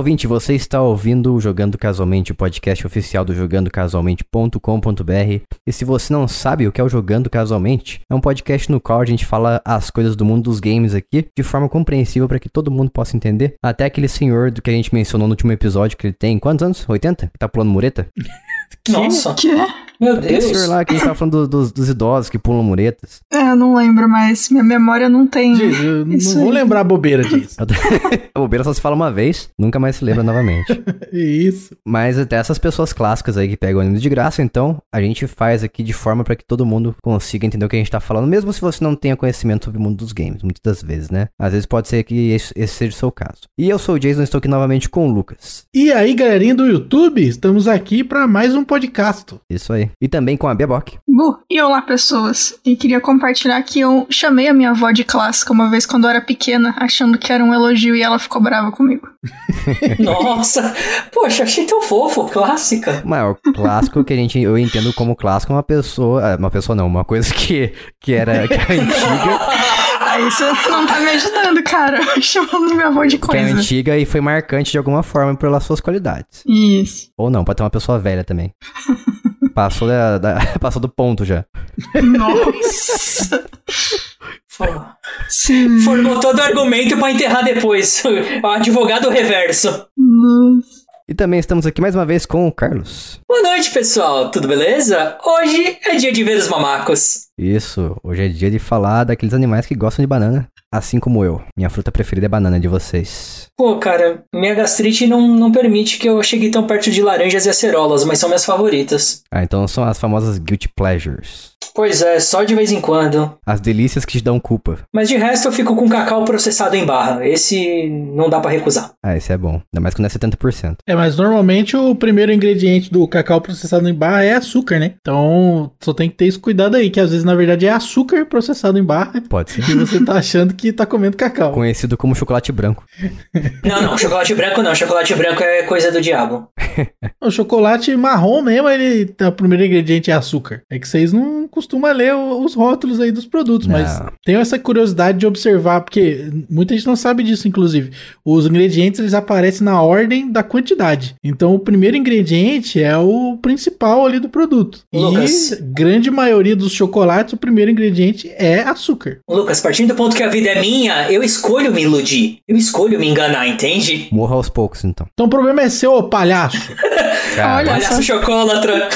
ouvinte, você está ouvindo o Jogando Casualmente, o podcast oficial do jogandocasualmente.com.br. E se você não sabe o que é o Jogando Casualmente, é um podcast no qual a gente fala as coisas do mundo dos games aqui de forma compreensível para que todo mundo possa entender. Até aquele senhor do que a gente mencionou no último episódio, que ele tem quantos anos? 80? Que tá pulando mureta? Nossa, Que? meu Aquele Deus. senhor lá que a gente tava falando do- dos, dos idosos que pulam muretas. É, eu não lembro mais. Minha memória não tem. Gente, eu não vou aí. lembrar bobeira disso. A bobeira só se fala uma vez, nunca mais se lembra novamente. Isso. Mas até essas pessoas clássicas aí que pegam ônibus de graça, então a gente faz aqui de forma para que todo mundo consiga entender o que a gente tá falando, mesmo se você não tenha conhecimento sobre o mundo dos games, muitas das vezes, né? Às vezes pode ser que esse, esse seja o seu caso. E eu sou o Jason, estou aqui novamente com o Lucas. E aí, galerinha do YouTube, estamos aqui para mais um podcast. Isso aí. E também com a Bebok. Bu, e olá, pessoas. E queria compartilhar que eu chamei a minha avó de clássica uma vez quando eu era pequena, achando que era um elogio e ela ficou brava comigo. Nossa, poxa, achei tão fofo, clássica. O maior clássico que a gente, eu entendo como clássico é uma pessoa, ah, uma pessoa não, uma coisa que, que era que é antiga, Você não tá me ajudando, cara. Chamando minha avó de que é coisa. antiga e foi marcante de alguma forma pelas suas qualidades. Isso. Ou não, pode ter uma pessoa velha também. Passou, da, da- passou do ponto já. Nossa. Formou todo o argumento pra enterrar depois. O advogado reverso. Nossa. E também estamos aqui mais uma vez com o Carlos. Boa noite, pessoal. Tudo beleza? Hoje é dia de ver os mamacos. Isso, hoje é dia de falar daqueles animais que gostam de banana, assim como eu. Minha fruta preferida é banana de vocês. Pô, cara, minha gastrite não, não permite que eu chegue tão perto de laranjas e acerolas, mas são minhas favoritas. Ah, então são as famosas guilty pleasures. Pois é, só de vez em quando. As delícias que te dão culpa. Mas de resto eu fico com cacau processado em barra. Esse não dá pra recusar. Ah, esse é bom. Ainda mais quando é 70%. É, mas normalmente o primeiro ingrediente do cacau processado em barra é açúcar, né? Então só tem que ter esse cuidado aí, que às vezes na verdade é açúcar processado em barra Pode ser. e você tá achando que tá comendo cacau. Conhecido como chocolate branco. Não, não, chocolate branco não. Chocolate branco é coisa do diabo. O chocolate marrom mesmo, ele o primeiro ingrediente é açúcar. É que vocês não costumam ler os rótulos aí dos produtos, Não. mas tenho essa curiosidade de observar, porque muita gente não sabe disso, inclusive. Os ingredientes eles aparecem na ordem da quantidade. Então o primeiro ingrediente é o principal ali do produto. Lucas. E grande maioria dos chocolates, o primeiro ingrediente é açúcar. Lucas, partindo do ponto que a vida é minha, eu escolho me iludir. Eu escolho me enganar, entende? Morra aos poucos, então. Então o problema é seu, ô palhaço. Palhaço chocolatra.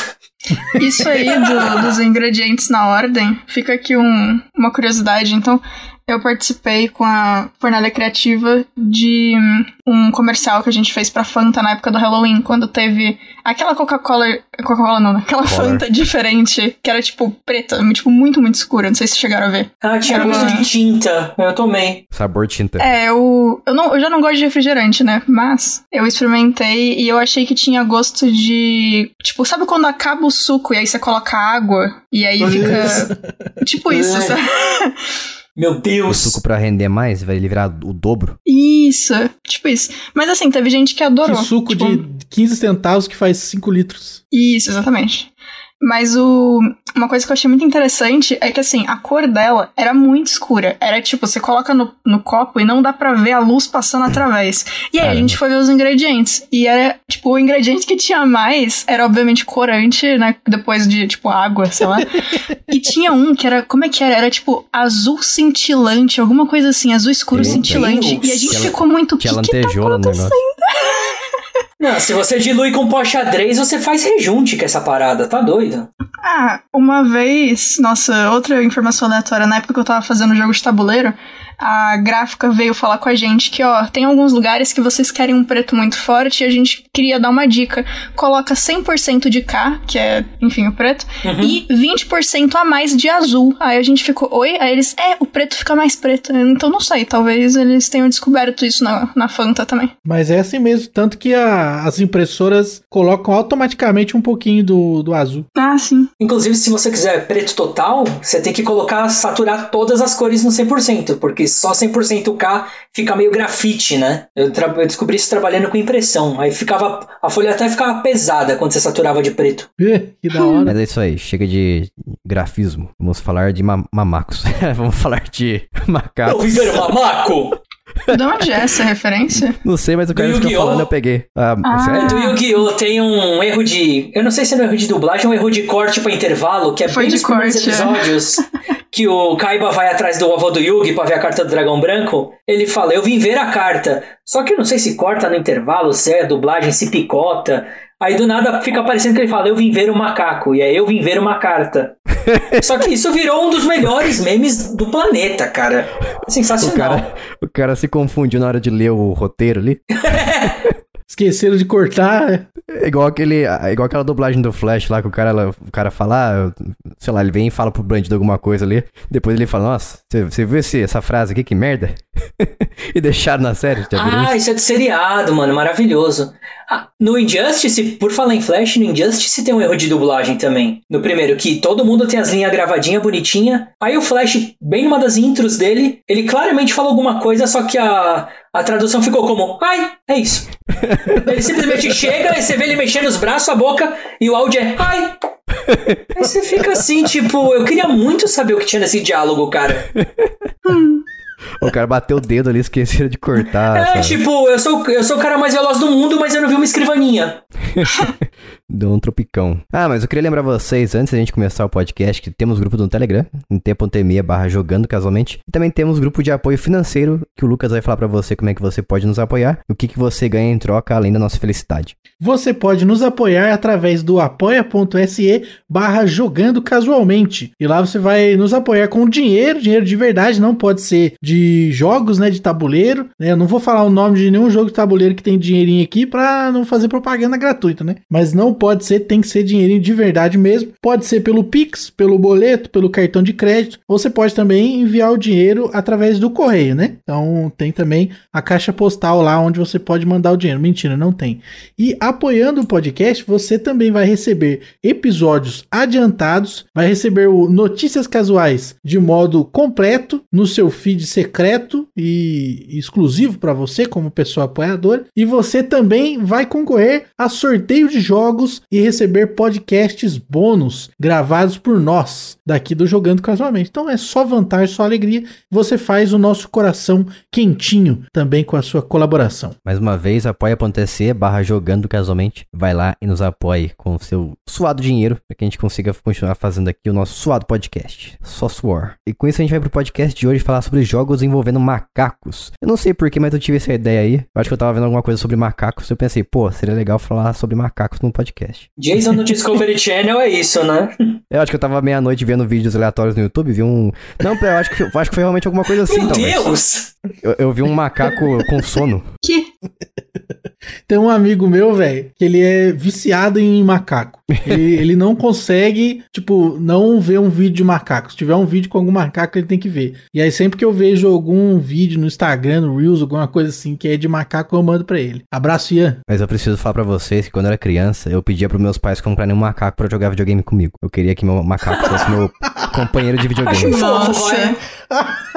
Isso aí do- dos ingredientes na ordem, fica aqui um- uma curiosidade. Então, eu participei com a Fornalha Criativa de hum, um comercial que a gente fez pra Fanta na época do Halloween, quando teve aquela Coca-Cola. Coca-Cola não, né? Aquela Color. Fanta diferente, que era tipo preta, tipo muito, muito escura. Não sei se chegaram a ver. Ah, tinha Era gosto uma- de tinta. Eu tomei. sabor tinta. É, eu, eu, não, eu já não gosto de refrigerante, né? Mas eu experimentei e eu achei que tinha gosto de. Tipo, sabe quando acaba o suco e aí você coloca água? E aí fica. tipo isso, É. sabe? Meu O Deus. suco pra render mais vai ele virar o dobro. Isso, tipo isso. Mas assim, teve gente que Que adorou. suco Tipo, de 15 centavos que faz 5 litros. Isso, exatamente. Mas o, uma coisa que eu achei muito interessante é que, assim, a cor dela era muito escura. Era tipo, você coloca no, no copo e não dá pra ver a luz passando através. E aí a gente foi ver os ingredientes. E era, tipo, o ingrediente que tinha mais era, obviamente, corante, né? Depois de, tipo, água, sei lá. e tinha um que era, como é que era? Era, tipo, azul cintilante, alguma coisa assim, azul escuro Meu cintilante. Deus. E a gente ficou muito, que Tinha que tá acontecendo? Não, se você dilui com pó xadrez, você faz rejunte com essa parada. Tá doido? Ah, uma vez, nossa, outra informação aleatória, na época que eu tava fazendo jogo de tabuleiro, a gráfica veio falar com a gente que, ó, tem alguns lugares que vocês querem um preto muito forte e a gente queria dar uma dica. Coloca 100% de K, que é, enfim, o preto, Uhum. e 20% a mais de azul. Aí a gente ficou, oi? Aí eles, é, o preto fica mais preto. Então não sei, talvez eles tenham descoberto isso na, na Fanta também. Mas é assim mesmo, tanto que a- as impressoras colocam automaticamente um pouquinho do, do azul. Ah, sim. Inclusive, se você quiser preto total, você tem que colocar, saturar todas as cores no 100%, porque só 100% K fica meio grafite, né? Eu, tra- eu descobri isso trabalhando com impressão. Aí ficava. A folha até ficava pesada quando você saturava de preto. que da hora. Mas é isso aí, chega de grafismo. Vamos falar de ma- mamacos. Vamos falar de macacos. viver mamaco! De onde é essa referência? Não sei, mas o cara Yu-Gi-Oh! falando, eu peguei. Ah, Ah. sério? Do Yu-Gi-Oh! tem um erro de. Eu não sei se é um erro de dublagem ou um erro de corte pra intervalo, que é Foi bem de corte, é. episódios. Que o Kaiba vai atrás do avô do Yugi pra ver a carta do dragão branco. Ele fala, eu vim ver a carta. Só que eu não sei se corta no intervalo, se é dublagem, se picota. Aí do nada fica parecendo que ele fala, eu vim ver o macaco. E aí eu vim ver uma carta. Só que isso virou um dos melhores memes do planeta, cara. O Sensacional. cara, o cara se confundiu na hora de ler o roteiro ali. Esqueceram de cortar. É igual, aquele, é igual aquela dublagem do Flash lá que o cara, o cara fala, ah, sei lá, ele vem e fala pro Bandido alguma coisa ali. Depois ele fala, nossa, você, viu esse, essa frase aqui? Que merda. e deixaram na série, Ah, isso? isso é de seriado, mano, maravilhoso. Ah, no Injustice, por falar em Flash, no Injustice tem um erro de dublagem também. No primeiro, que todo mundo tem as linhas gravadinha, bonitinha. Aí o Flash, bem numa das intros dele, ele claramente fala alguma coisa, só que a, a tradução ficou como, ai, é isso. ele simplesmente chega e você vê ele mexendo os braços, a boca, e o áudio é, ai. Aí você fica assim, tipo, eu queria muito saber o que tinha nesse diálogo, cara. O cara bateu o dedo ali, esqueceram de cortar. É, sabe? tipo, eu sou, eu sou o cara mais veloz do mundo, mas eu não vi uma escrivaninha. Deu um tropicão. Ah, mas eu queria lembrar vocês, antes da gente começar o podcast, que temos grupo no Telegram, em t.me barra jogando casualmente. E também temos grupo de apoio financeiro, que o Lucas vai falar pra você como é que você pode nos apoiar, o que, que você ganha em troca, além da nossa felicidade. Você pode nos apoiar através do apoia.se barra jogando casualmente. E lá você vai nos apoiar com dinheiro, dinheiro de verdade, não pode ser de jogos, né, de tabuleiro. né? Eu não vou falar o nome de nenhum jogo de tabuleiro que tem dinheirinho aqui pra não fazer propaganda gratuita, né? Mas não pode ser, tem que ser dinheirinho de verdade mesmo. Pode ser pelo Pix, pelo boleto, pelo cartão de crédito. Você pode também enviar o dinheiro através do correio, né? Então tem também a caixa postal lá onde você pode mandar o dinheiro. Mentira, não tem. E apoiando o podcast, você também vai receber episódios adiantados, vai receber o Notícias Casuais de modo completo no seu feed secreto e exclusivo para você como pessoa apoiadora, e você também vai concorrer a sorteio de jogos e receber podcasts bônus gravados por nós daqui do Jogando Casualmente. Então é só vantagem, só alegria. Você faz o nosso coração quentinho também com a sua colaboração. Mais uma vez, apoia.se barra jogando casualmente. Vai lá e nos apoie com o seu suado dinheiro para que a gente consiga continuar fazendo aqui o nosso suado podcast. Só suor. E com isso a gente vai pro podcast de hoje falar sobre jogos envolvendo macacos. Eu não sei porquê, mas eu tive essa ideia aí. Eu acho que eu tava vendo alguma coisa sobre macacos. Eu pensei, pô, seria legal falar sobre macacos num podcast. Jason no Discovery Channel é isso, né? Eu acho que eu tava meia-noite vendo vídeos aleatórios no YouTube, vi um. Não, eu acho que, eu acho que foi realmente alguma coisa assim, Meu talvez. Deus! Eu, eu vi um macaco com sono. Que? Tem um amigo meu, velho, que ele é viciado em macaco. Ele, ele não consegue, tipo, não ver um vídeo de macaco. Se tiver um vídeo com algum macaco, ele tem que ver. E aí, sempre que eu vejo algum vídeo no Instagram, no Reels, alguma coisa assim, que é de macaco, eu mando pra ele. Abraço, Ian. Mas eu preciso falar pra vocês que quando eu era criança, eu pedia pros meus pais comprarem um macaco pra jogar videogame comigo. Eu queria que meu macaco fosse meu companheiro de videogame. Nossa. é.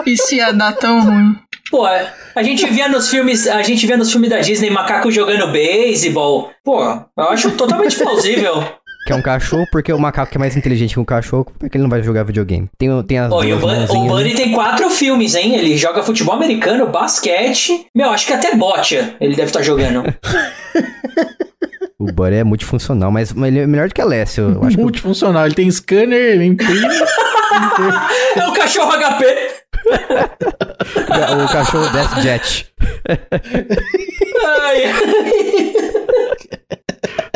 Isso ia dar tão ruim. Pô, a gente via nos filmes, a gente via nos filmes da Disney macaco jogando beisebol. Pô, eu acho totalmente plausível. Que é um cachorro, porque o macaco que é mais inteligente que um cachorro, como é que ele não vai jogar videogame? Tem, tem as e o, duas Bun- o né? Bunny tem quatro filmes, hein? Ele joga futebol americano, basquete. Meu, acho que até bote ele deve estar jogando. O Buddy é multifuncional, mas ele é melhor do que a Alessio. Eu acho que Multifuncional. Ele tem scanner, ele imprime. é o cachorro HP. O, cachorro desce jet. Ai,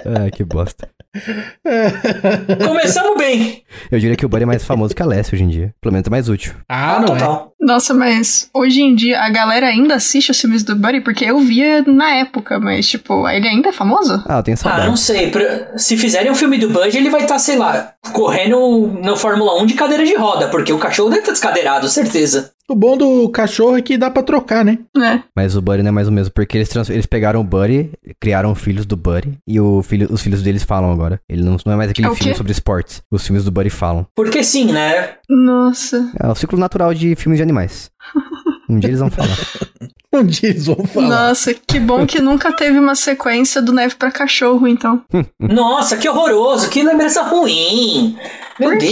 Ah, que bosta. começamos bem. Eu diria que o Buddy é mais famoso que a Alessio hoje em dia. Pelo menos é mais útil. ah, não é. total. Nossa, mas hoje em dia a galera ainda assiste os filmes do Buddy, porque eu via na época, mas tipo, ele ainda é famoso? Ah, eu tenho Ah, saudade. não sei. Se fizerem um filme do Bud, ele vai estar, sei lá, correndo no Fórmula 1 de cadeira de roda, porque o cachorro deve estar descadeirado, certeza. O bom do cachorro é que dá pra trocar, né? É. Mas o Buddy não é mais o mesmo, porque eles, trans- eles pegaram o Buddy, criaram filhos do Buddy, e o filho, os filhos deles falam agora. Ele não, não é mais aquele É filme sobre esportes. Os filmes do Buddy falam. Porque sim, né? Nossa. É o ciclo natural de filmes de animais. Um dia eles vão falar. Um dia eles vão falar. Nossa, que bom que nunca teve uma sequência do Neve pra Cachorro, então. Nossa, que horroroso, que lembrança ruim. Meu Por quê?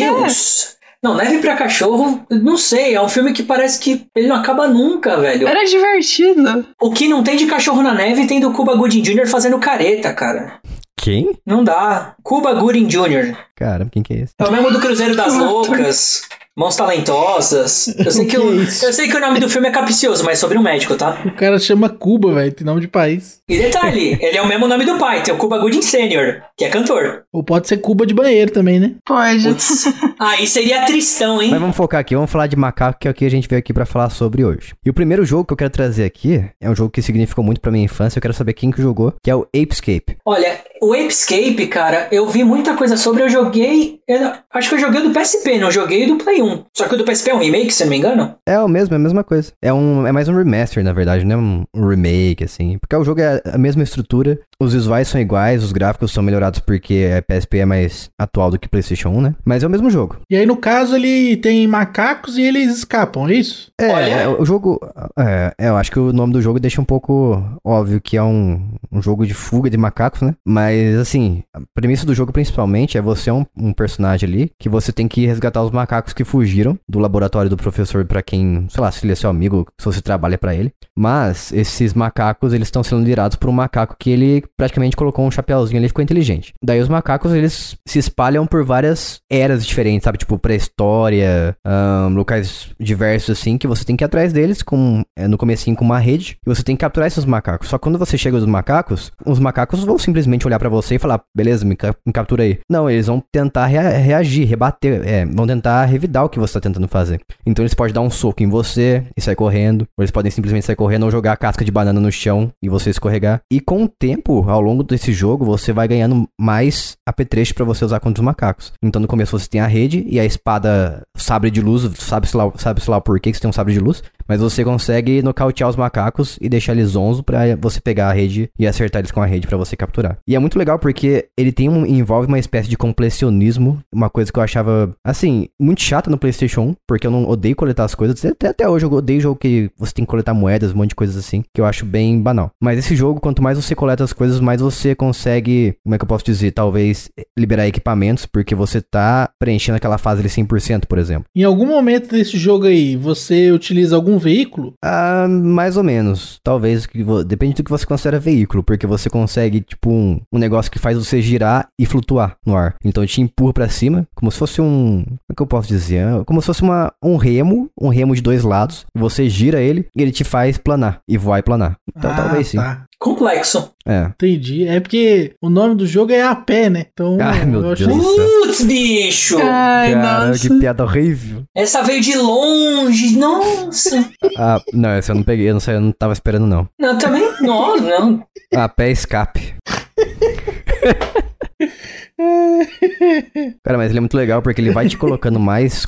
Não, Neve pra Cachorro, não sei, é um filme que parece que ele não acaba nunca, velho. Era divertido. O que não tem de cachorro na neve tem do Cuba Gooding Jr. fazendo careta, cara. Quem? Não dá. Cuba Gooding Jr. Caramba, quem que é esse? É o mesmo do Cruzeiro das Loucas. Mãos Talentosas. Eu sei que, Que o, eu sei que o nome do filme é capcioso, mas é sobre um médico, tá? O cara chama Cuba, velho, tem nome de país. E detalhe, ele é o mesmo nome do pai, tem o Cuba Gooding Sr., que é cantor. Ou pode ser Cuba de banheiro também, né? Pode. Putz. Aí seria tristão, hein? Mas vamos focar aqui, vamos falar de macaco, que é o que a gente veio aqui pra falar sobre hoje. E o primeiro jogo que eu quero trazer aqui é um jogo que significou muito pra minha infância, eu quero saber quem que jogou, que é o Apescape. Olha, o Apescape, cara, eu vi muita coisa sobre, eu joguei. eu acho que eu joguei o do PSP, não joguei o do Play 1. Só que o do PSP é um remake, se eu não me engano. É o mesmo, é a mesma coisa. É, um, é mais um remaster, na verdade, não é um um remake, assim. Porque o jogo é a mesma estrutura, os visuais são iguais, os gráficos são melhorados porque a PSP é mais atual do que PlayStation 1, né? Mas é o mesmo jogo. E aí, no caso, ele tem macacos e eles escapam, é isso? É, Olha. é, o jogo. É, é, eu acho que o nome do jogo deixa um pouco óbvio que é um, um jogo de fuga de macacos, né? Mas, assim, a premissa do jogo principalmente é você é um, um personagem ali que você tem que resgatar os macacos que fugiram do laboratório do professor pra quem, sei lá, se ele é seu amigo, se você trabalha pra ele. Mas esses macacos, eles estão sendo liderados por um macaco que ele praticamente colocou um chapéuzinho ali e ficou inteligente. Daí os macacos, eles se espalham por várias eras diferentes, sabe? Tipo, pré-história, ahn, locais diversos, assim, que você tem que ir atrás deles com, é, no comecinho com uma rede, e você tem que capturar esses macacos. Só que quando você chega dos macacos, os macacos vão simplesmente olhar pra você e falar, beleza, me, ca- me captura aí. Não, eles vão tentar rea- reagir, rebater, é, vão tentar revidar o que você tá tentando fazer. Então eles podem dar um soco em você e sair correndo, ou eles podem simplesmente sair correndo ou jogar a casca de banana no chão e você escorregar. E com o tempo, ao longo desse jogo, você vai ganhando mais apetrecho pra você usar contra os macacos. Então no começo você tem a rede e a espada sabre de luz, sabe-se lá, sabe lá porquê que você tem um sabre de luz, mas você consegue nocautear os macacos e deixar eles zonzo pra você pegar a rede e acertar eles com a rede pra você capturar. E é muito legal porque ele tem um, envolve uma espécie de completionismo, uma coisa que eu achava, assim, muito chata no PlayStation 1, porque eu não odeio coletar as coisas. Até, até hoje eu odeio jogo que você tem que coletar moedas, um monte de coisas assim, que eu acho bem banal. Mas esse jogo, quanto mais você coleta as coisas, mais você consegue, como é que eu posso dizer, talvez liberar equipamentos, porque você tá preenchendo aquela fase ali 100%, por exemplo. Em algum momento desse jogo aí, você utiliza algum veículo? Ah, mais ou menos. Talvez depende do que você considera veículo, porque você consegue tipo um, um negócio que faz você girar e flutuar no ar. Então te empurra pra cima, como se fosse um, como é que eu posso dizer? É Como se fosse uma um remo, um remo de dois lados. E você gira ele e ele te faz planar e voar e planar. Então Ah, talvez sim. Tá. Complexo. É. Entendi. É porque o nome do jogo é a pé, né? Então, Ai, meu eu Deus céu. Putz, bicho! Ai, Cara, nossa. que piada horrível. Essa veio de longe, nossa! Ah, não, essa eu não peguei, eu não sei, eu não tava esperando não. Não, também. Não, não. Ah, pé escape. Cara, mas ele é muito legal porque ele vai te colocando mais,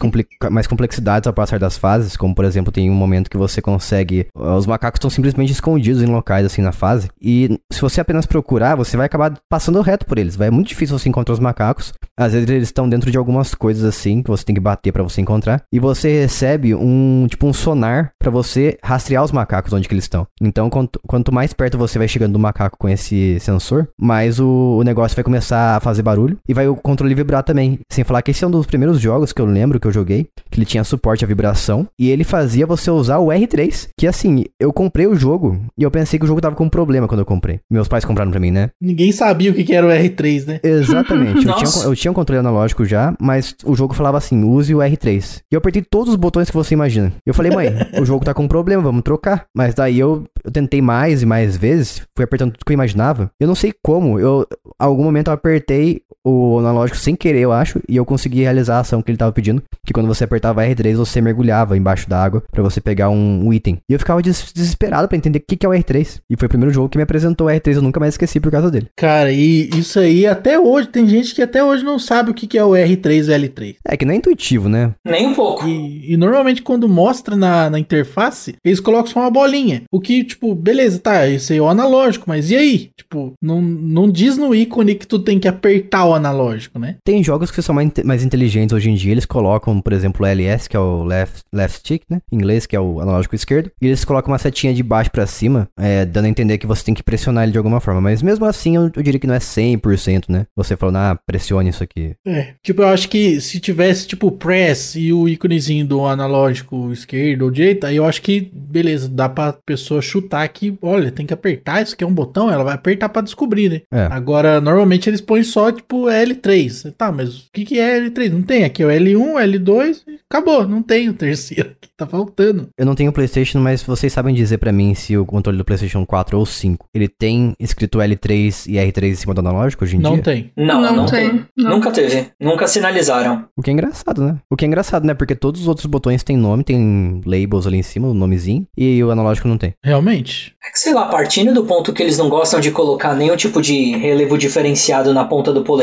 mais complexidades ao passar das fases, como por exemplo, tem um momento que você consegue. uh, Os macacos estão simplesmente escondidos em locais assim na fase. E se você apenas procurar, você vai acabar passando reto por eles. Vai é muito difícil você encontrar os macacos. Às vezes eles estão dentro de algumas coisas assim que você tem que bater pra você encontrar. E você recebe um tipo um sonar pra você rastrear os macacos onde que eles estão. Então, quanto, quanto mais perto você vai chegando do macaco com esse sensor, mais o, o negócio vai começar a fazer barulho e vai o controle vibrar também. Sem falar que esse é um dos primeiros jogos que eu lembro que eu joguei, que ele tinha suporte à vibração e ele fazia você usar o R3, que assim, eu comprei o jogo e eu pensei que o jogo tava com um problema quando eu comprei. Meus pais compraram pra mim, né? ninguém sabia o que que era o R3, né? Exatamente. eu, tinha, eu tinha um controle analógico já, mas o jogo falava assim: use o R3. E eu apertei todos os botões que você imagina. Eu falei, mãe, o jogo tá com um problema, vamos trocar. Mas daí eu, eu tentei mais e mais vezes, fui apertando tudo que eu imaginava. Eu não sei como, eu, algum momento eu apertei o analógico sem querer, eu acho, e eu consegui realizar a ação que ele tava pedindo. Que quando você apertava R3, você mergulhava embaixo da água pra você pegar um, um item. E eu ficava des- desesperado pra entender o que, que é o R3. E foi o primeiro jogo que me apresentou o R3, eu nunca mais esqueci por causa dele. Cara, e isso aí até hoje, tem gente que até hoje não sabe o que que é o R3 e o L3. É que não é intuitivo, né? Nem um pouco. E, e normalmente quando mostra na, na interface, eles colocam só uma bolinha. O que, tipo, beleza, tá, esse aí é o analógico, mas e aí? Tipo, não, não diz no ícone que tu tem que apertar o analógico, né? Tem jogos que são mais, mais inteligentes hoje em dia, eles colocam, por exemplo, o LS, que é o left, left stick, né? Em inglês, que é o analógico esquerdo, e eles colocam uma setinha de baixo pra cima, é, dando a entender que você tem que pressionar ele de alguma forma. Mas mesmo assim, eu, eu diria que não é 100%, né? Você falando, ah, pressione isso aqui. É, tipo, eu acho que se tivesse, tipo, press e o íconezinho do analógico esquerdo ou direita, aí eu acho que, beleza, dá pra pessoa chutar que, olha, tem que apertar, isso aqui é um botão, ela vai apertar pra descobrir, né? É. Agora, normalmente eles põem só, tipo, L3. Tá, mas o que que é L3? Não tem, aqui é o L1, L2, e acabou, não tem o terceiro, aqui tá faltando. Eu não tenho PlayStation, mas vocês sabem dizer pra mim se o controle do PlayStation 4 ou 5, ele tem escrito L3 e R3 em cima do analógico hoje em Não dia? tem. Não, não, Não tem. tem, não. Nunca teve. Nunca sinalizaram. O que é engraçado, né? O que é engraçado, né? Porque todos os outros botões têm nome, tem labels ali em cima, o nomezinho, e o analógico não tem. Realmente. É que, sei lá, partindo do ponto que eles não gostam de colocar nenhum tipo de relevo diferenciado na ponta do polegar,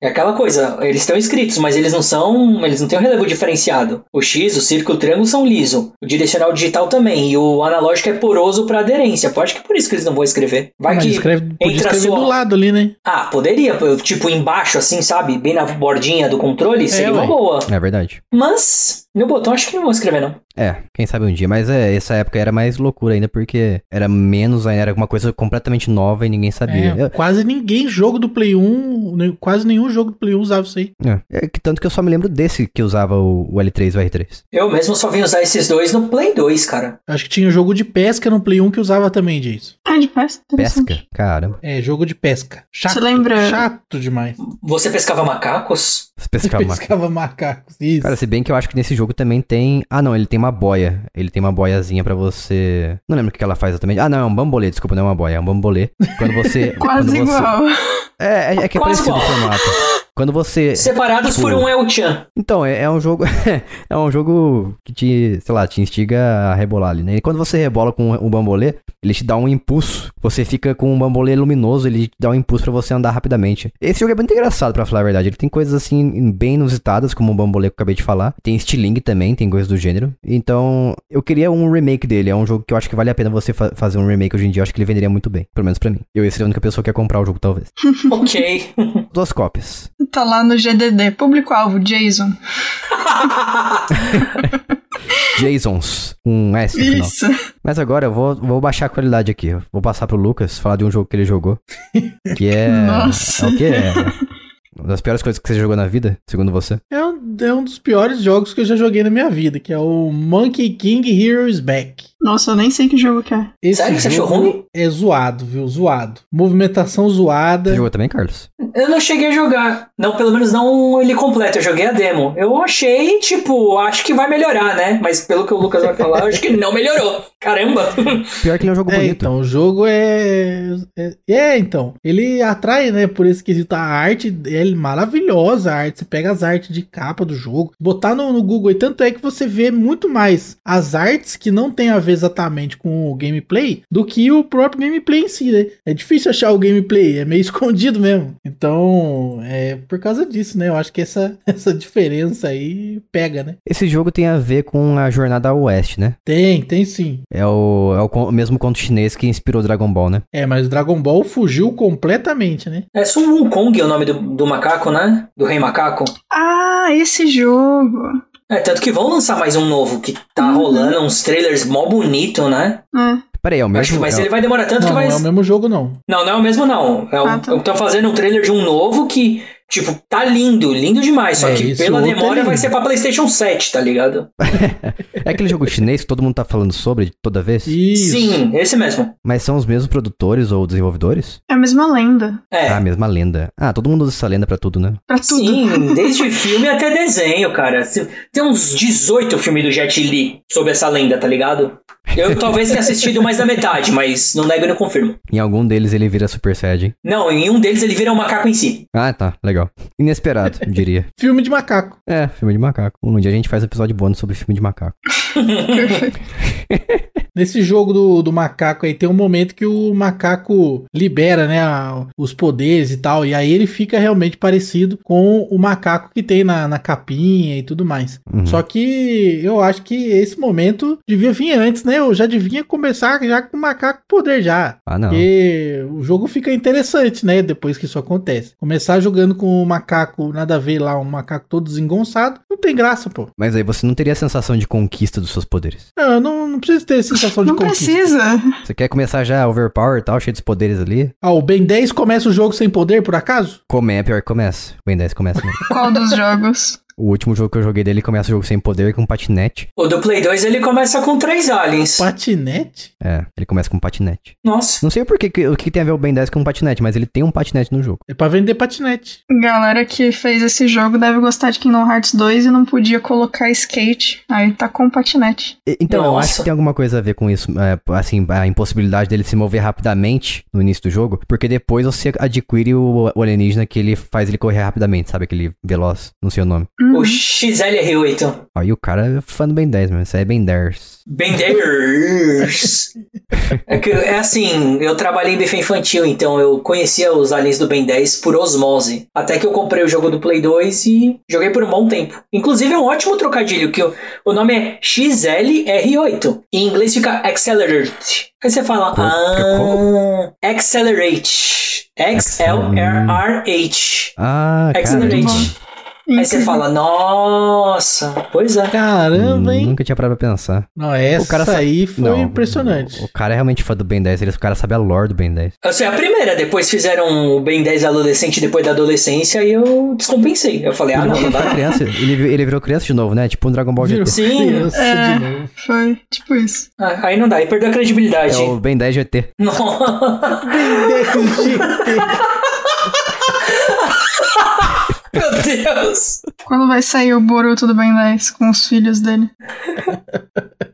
é aquela coisa, eles estão escritos, mas eles não são. Eles não têm um relevo diferenciado. O X, o círculo, o triângulo são liso. O direcional digital também. E o analógico é poroso pra aderência. Pode que por isso que eles não vão escrever. Vai mas que. escreve, podia escrever sua- do lado ali, né? Ah, poderia, tipo embaixo, assim, sabe? Bem na bordinha do controle, seria uma ué. boa. É verdade. Mas, no botão acho que não vão escrever, não. É, quem sabe um dia, mas é, essa época era mais loucura ainda, porque era menos, ainda era uma coisa completamente nova e ninguém sabia. É, quase ninguém jogo do Play 1, nem- quase nenhum jogo do Play 1 usava isso aí. É, é que tanto que eu só me lembro desse que usava o, o L3 e o R3. Eu mesmo só vim usar esses dois no Play 2, cara. Acho que tinha jogo de pesca no Play 1 que usava também disso. Ah, de pesca? Pesca? Caramba. É, jogo de pesca. Chato. Você lembra- Chato demais. Você pescava macacos? Você pescava. Pescava macacos. Isso. Cara, se bem que eu acho que nesse jogo também tem. Ah, não, ele tem uma boia. Ele tem uma boiazinha pra você. Não lembro o que ela faz exatamente. Ah, não, é um bambolê, desculpa, não é uma boia, é um bambolê. Quando você. Quase quando você... igual. É, é, é que é Quase parecido o igual. formato. Quando você. Separados tipo- por um El-Chan. Então, é, é um jogo. é um jogo que te, sei lá, te instiga a rebolar ali, né? E quando você rebola com o bambolê, ele te dá um impulso. Você fica com um bambolê luminoso, ele te dá um impulso pra você andar rapidamente. Esse jogo é muito engraçado, pra falar a verdade. Ele tem coisas assim bem inusitadas, como o bambolê que eu acabei de falar. Tem estilingue também, tem coisas do gênero. Então, eu queria um remake dele. É um jogo que eu acho que vale a pena você fa- fazer um remake hoje em dia. Eu acho que ele venderia muito bem. Pelo menos pra mim. Eu ia ser a única pessoa que ia comprar o jogo, talvez. ok. Duas cópias. Tá lá no GDD. Público-alvo, Jason. Jasons. Um S no final. Isso. Mas agora eu vou, vou baixar a qualidade aqui. Vou passar pro Lucas falar de um jogo que ele jogou. Que é. Nossa. É o quê? É uma das piores coisas que você jogou na vida, segundo você. É um, é um dos piores jogos que eu já joguei na minha vida, que é o Monkey King Heroes Back. Nossa, eu nem sei que jogo que é. Esse Sério que você achou ruim? É zoado, viu? Zoado. Movimentação zoada. Você jogou também, Carlos? Eu não cheguei a jogar. Não, pelo menos não ele completo. Eu joguei a demo. Eu achei, tipo, acho que vai melhorar, né? Mas pelo que o Lucas vai falar, eu acho que não melhorou. Caramba. Pior que ele é um jogo É, bonito. então, o jogo é, é. É, então. Ele atrai, né? Por esse quesito. A arte é maravilhosa. A arte. Você pega as artes de capa do jogo, botar no, no Google. E tanto é que você vê muito mais as artes que não tem a ver exatamente com o gameplay do que o próprio gameplay em si, né? É difícil achar o gameplay. É meio escondido mesmo. Então, é por causa disso, né? Eu acho que essa, essa diferença aí pega, né? Esse jogo tem a ver com a jornada ao oeste, né? Tem, tem sim. É o, é o mesmo conto chinês que inspirou Dragon Ball, né? É, mas o Dragon Ball fugiu completamente, né? É Sun Wukong é o nome do, do macaco, né? Do rei macaco. Ah, esse jogo. É, tanto que vão lançar mais um novo, que tá Uhum. rolando uns trailers mó bonito, né? É. Peraí, é o Acho que, mesmo. mas é, ele vai demorar tanto Não, que vai. não é o mesmo jogo, não. Não, não é o mesmo, não. É o, Ah, tá. Estão fazendo um trailer de um novo que, tipo, tá lindo, lindo demais. Só É, que pela é demora vai lindo. ser pra PlayStation 7, tá ligado? é aquele jogo chinês que todo mundo tá falando sobre toda vez? Isso. Sim, esse mesmo. Mas são os mesmos produtores ou desenvolvedores? É a mesma lenda. É. Ah, a mesma lenda. Ah, todo mundo usa essa lenda pra tudo, né? Pra tudo. Sim, desde filme até desenho, cara. Tem uns 18 filmes do Jet Li sobre essa lenda, tá ligado? Eu talvez tenha assistido mais da metade, mas não nego e não confirmo. Em algum deles ele vira Super Saiyajin. Não, em um deles ele vira um macaco em si. Ah, tá, legal. Inesperado, eu diria. Filme de macaco. É, filme de macaco. Um dia a gente faz episódio bônus sobre filme de macaco. Nesse jogo do, do macaco aí, tem um momento que o macaco libera, né, a- os poderes e tal, e aí ele fica realmente parecido com o macaco que tem na, na capinha e tudo mais. Uhum. Só que eu acho que esse momento devia vir antes, né? Eu já devia começar já com o macaco poder já. Ah, não. Porque o jogo fica interessante, né? Depois que isso acontece. Começar jogando com um macaco, nada a ver lá, um macaco todo desengonçado, não tem graça, pô. Mas aí você não teria a sensação de conquista dos seus poderes. Não, não, não precisa ter sensação de Não conquista. precisa. Você quer começar já overpower e tal, cheio dos poderes ali? Ah, o Ben 10 começa o jogo sem poder, por acaso? Come é pior que começa. O Ben 10 começa mesmo. Qual dos jogos? O último jogo que eu joguei dele começa o jogo sem poder com patinete. O do Play 2 ele começa com três aliens. Patinete? É, ele começa com patinete. Nossa. Não sei por que, o que tem a ver o Ben 10 com patinete, mas ele tem um patinete no jogo. É pra vender patinete. Galera que fez esse jogo deve gostar de Kingdom Hearts 2 e não podia colocar skate. Aí tá com patinete. E- Então, eu Nossa. acho que tem alguma coisa a ver com isso, é, assim, a impossibilidade dele se mover rapidamente no início do jogo, porque depois você adquire o, o alienígena que ele faz ele correr rapidamente, sabe? Aquele veloz, não sei o nome. Hum. O XLR8. Aí o cara é fã do Ben 10, mas isso aí é Ben 10. Benders. é, que, é assim, eu trabalhei em buffet infantil, então eu conhecia os aliens do Ben 10 por osmose. Até que eu comprei o jogo do Play 2 e joguei por um bom tempo. Inclusive é um ótimo trocadilho, que o, o nome é XLR8. Em inglês fica Accelerate. Aí você fala, Co- ah, Accelerate. X-L-R-R-H. Ah. Accelerate. Aí você fala, nossa, pois é. Caramba, hein? Nunca tinha parado pra pensar. Não, essa O cara aí foi Não, impressionante. O cara é realmente fã do Ben 10, ele, o cara sabe a lore do Ben 10. Eu sei a primeira, depois fizeram o Ben 10 adolescente depois da adolescência e eu descompensei. Eu falei, ah, não, não dá. criança, ele, ele virou criança de novo, né? Tipo um Dragon Ball Virou GT. Sim. criança É. de novo. Foi tipo isso. Ah, Aí não dá, aí perdeu a credibilidade. É o Ben 10 GT. Não. Meu Deus. Quando vai sair o Boruto do Ben 10 com os filhos dele?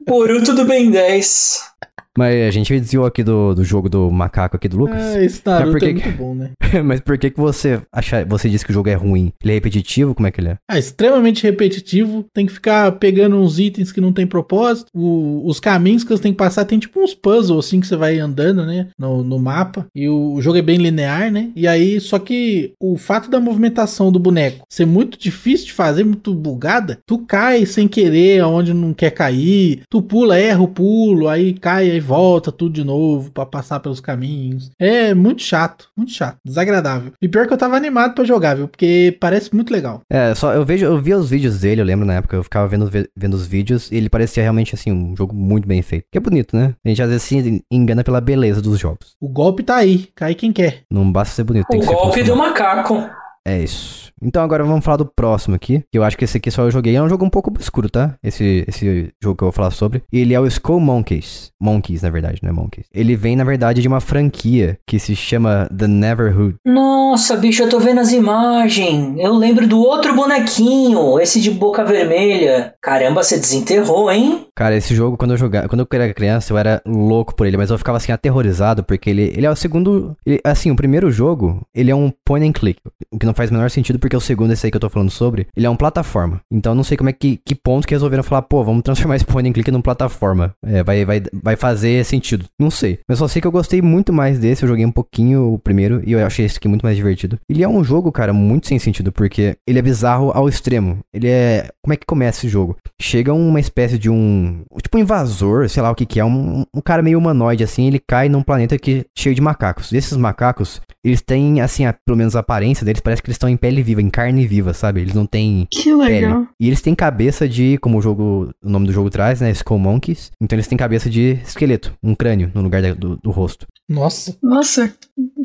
Boruto do Ben 10. Mas a gente desviou aqui do, do jogo do macaco aqui do Lucas. Ah, esse Naruto Mas por é que muito bom, né? Mas por que que você acha, você disse que o jogo é ruim? Ele é repetitivo? Como é que ele é? Ah, extremamente repetitivo. Tem que ficar pegando uns itens que não tem propósito. O- os caminhos que você tem que passar tem tipo uns puzzles assim que você vai andando, né? No, no mapa. E o, o jogo é bem linear, né? E aí, só que o fato da movimentação do boneco ser muito difícil de fazer, muito bugada, tu cai sem querer aonde não quer cair. Tu pula, erra o pulo, aí cai, aí volta tudo de novo pra passar pelos caminhos. É muito chato, muito chato, desagradável. E pior que eu tava animado pra jogar, viu? Porque parece muito legal. É, só eu vejo, eu via os vídeos dele, eu lembro na época, eu ficava vendo, ve- vendo os vídeos e ele parecia realmente assim um jogo muito bem feito. Que é bonito, né? A gente às vezes se engana pela beleza dos jogos. O golpe tá aí, cai quem quer. Não basta ser bonito, tem O que ser golpe do funcional. macaco. É isso. Então agora vamos falar do próximo aqui, que eu acho que esse aqui só eu joguei. É um jogo um pouco obscuro, tá? Esse, esse jogo que eu vou falar sobre. Ele é o Skull Monkeys. Monkeys, na verdade, não é Monkeys. Ele vem, na verdade, de uma franquia que se chama The Neverhood. Nossa, bicho, eu tô vendo as imagens. Eu lembro do outro bonequinho, esse de boca vermelha. Caramba, você desenterrou, hein? Cara, esse jogo, quando eu jogava, quando eu era criança, eu era louco por ele, mas eu ficava assim aterrorizado, porque ele, ele é o segundo. ele- assim, o primeiro jogo, ele é um point and click. O que não faz o menor sentido, porque o segundo, esse aí que eu tô falando sobre, ele é um plataforma. Então eu não sei como é que, que ponto que resolveram falar, pô, vamos transformar esse point and click num plataforma. É, vai, vai, vai fazer sentido. Não sei. Mas só sei que eu gostei muito mais desse, eu joguei um pouquinho o primeiro, e eu achei esse aqui muito mais divertido. Ele é um jogo, cara, muito sem sentido, porque ele é bizarro ao extremo. Ele é. Como é que começa esse jogo? Chega uma espécie de um. Tipo um invasor, sei lá o que que é. Um, um cara meio humanoide, assim. Ele cai num planeta que cheio de macacos. E esses macacos, eles têm, assim, a- pelo menos a aparência deles, parece que eles estão em pele viva, em carne viva, sabe? Eles não têm Que legal. pele. E eles têm cabeça de, como o jogo, o nome do jogo traz, né? Skull Monkeys. Então eles têm cabeça de esqueleto, um crânio no lugar da- do, do rosto. Nossa. Nossa,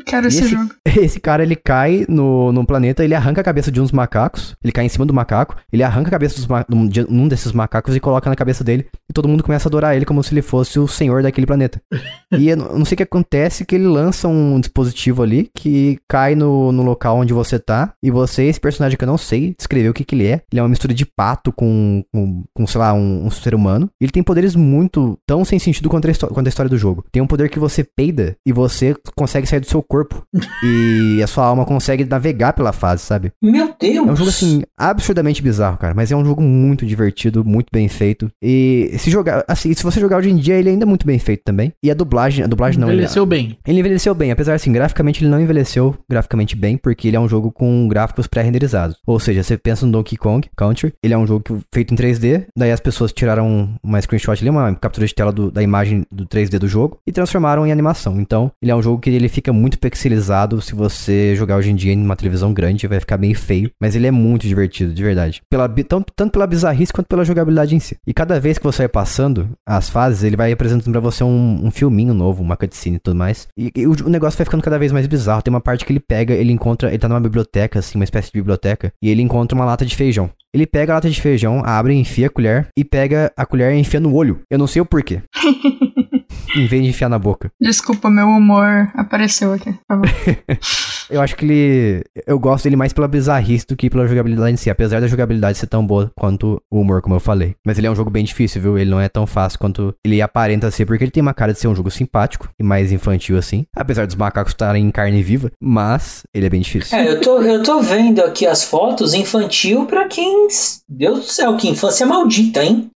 quero esse, esse- jogo. Esse cara, ele cai no, no planeta, ele arranca a cabeça de uns macacos, ele cai em cima do macaco, ele arranca a cabeça dos ma- de um desses macacos e coloca na cabeça dele, e todo mundo começa a adorar ele como se ele fosse o senhor daquele planeta. e eu não eu não sei o que acontece, que ele lança um dispositivo ali, que cai no, no local onde você tá, e você, esse personagem que eu não sei descrever o que que ele é, ele é uma mistura de pato com, com, com, sei lá, um, um ser humano, ele tem poderes muito, tão sem sentido quanto a, quanto a história do jogo. Tem um poder que você peida, e você consegue sair do seu corpo corpo. e a sua alma consegue navegar pela fase, sabe? Meu Deus! É um jogo, assim, absurdamente bizarro, cara. Mas é um jogo muito divertido, muito bem feito. E se jogar, assim, se você jogar hoje em dia, ele ainda é muito bem feito também. E a dublagem, a dublagem não. Envelheceu ele, bem. Ele envelheceu bem, apesar assim, graficamente ele não envelheceu graficamente bem, porque ele é um jogo com gráficos pré-renderizados. Ou seja, você pensa no Donkey Kong Country, ele é um jogo que, feito em 3D, daí as pessoas tiraram uma screenshot ali, uma captura de tela do, da imagem do 3D do jogo e transformaram em animação. Então, ele é um jogo que ele fica muito pixelizado. Se você jogar hoje em dia em uma televisão grande, vai ficar meio feio, mas ele é muito divertido, de verdade. Pela, tanto, tanto pela bizarrice quanto pela jogabilidade em si. E cada vez que você vai passando as fases, ele vai apresentando para você um, um filminho novo, uma cutscene e tudo mais. E, e o, o, negócio vai ficando cada vez mais bizarro. Tem uma parte que ele pega, ele encontra, ele tá numa biblioteca, assim, uma espécie de biblioteca, e ele encontra uma lata de feijão. Ele pega a lata de feijão, abre, enfia a colher e pega a colher e enfia no olho. Eu não sei o porquê. em vez de enfiar na boca. Desculpa, meu humor apareceu aqui, favor. eu acho que ele. Eu gosto dele mais pela bizarrice do que pela jogabilidade em si. Apesar da jogabilidade ser tão boa quanto o humor, como eu falei. Mas ele é um jogo bem difícil, viu? Ele não é tão fácil quanto ele aparenta ser, porque ele tem uma cara de ser um jogo simpático e mais infantil assim. Apesar dos macacos estarem em carne viva. Mas ele é bem difícil. É, eu tô, eu tô vendo aqui as fotos infantil pra quem. Deus do céu, que infância maldita, hein?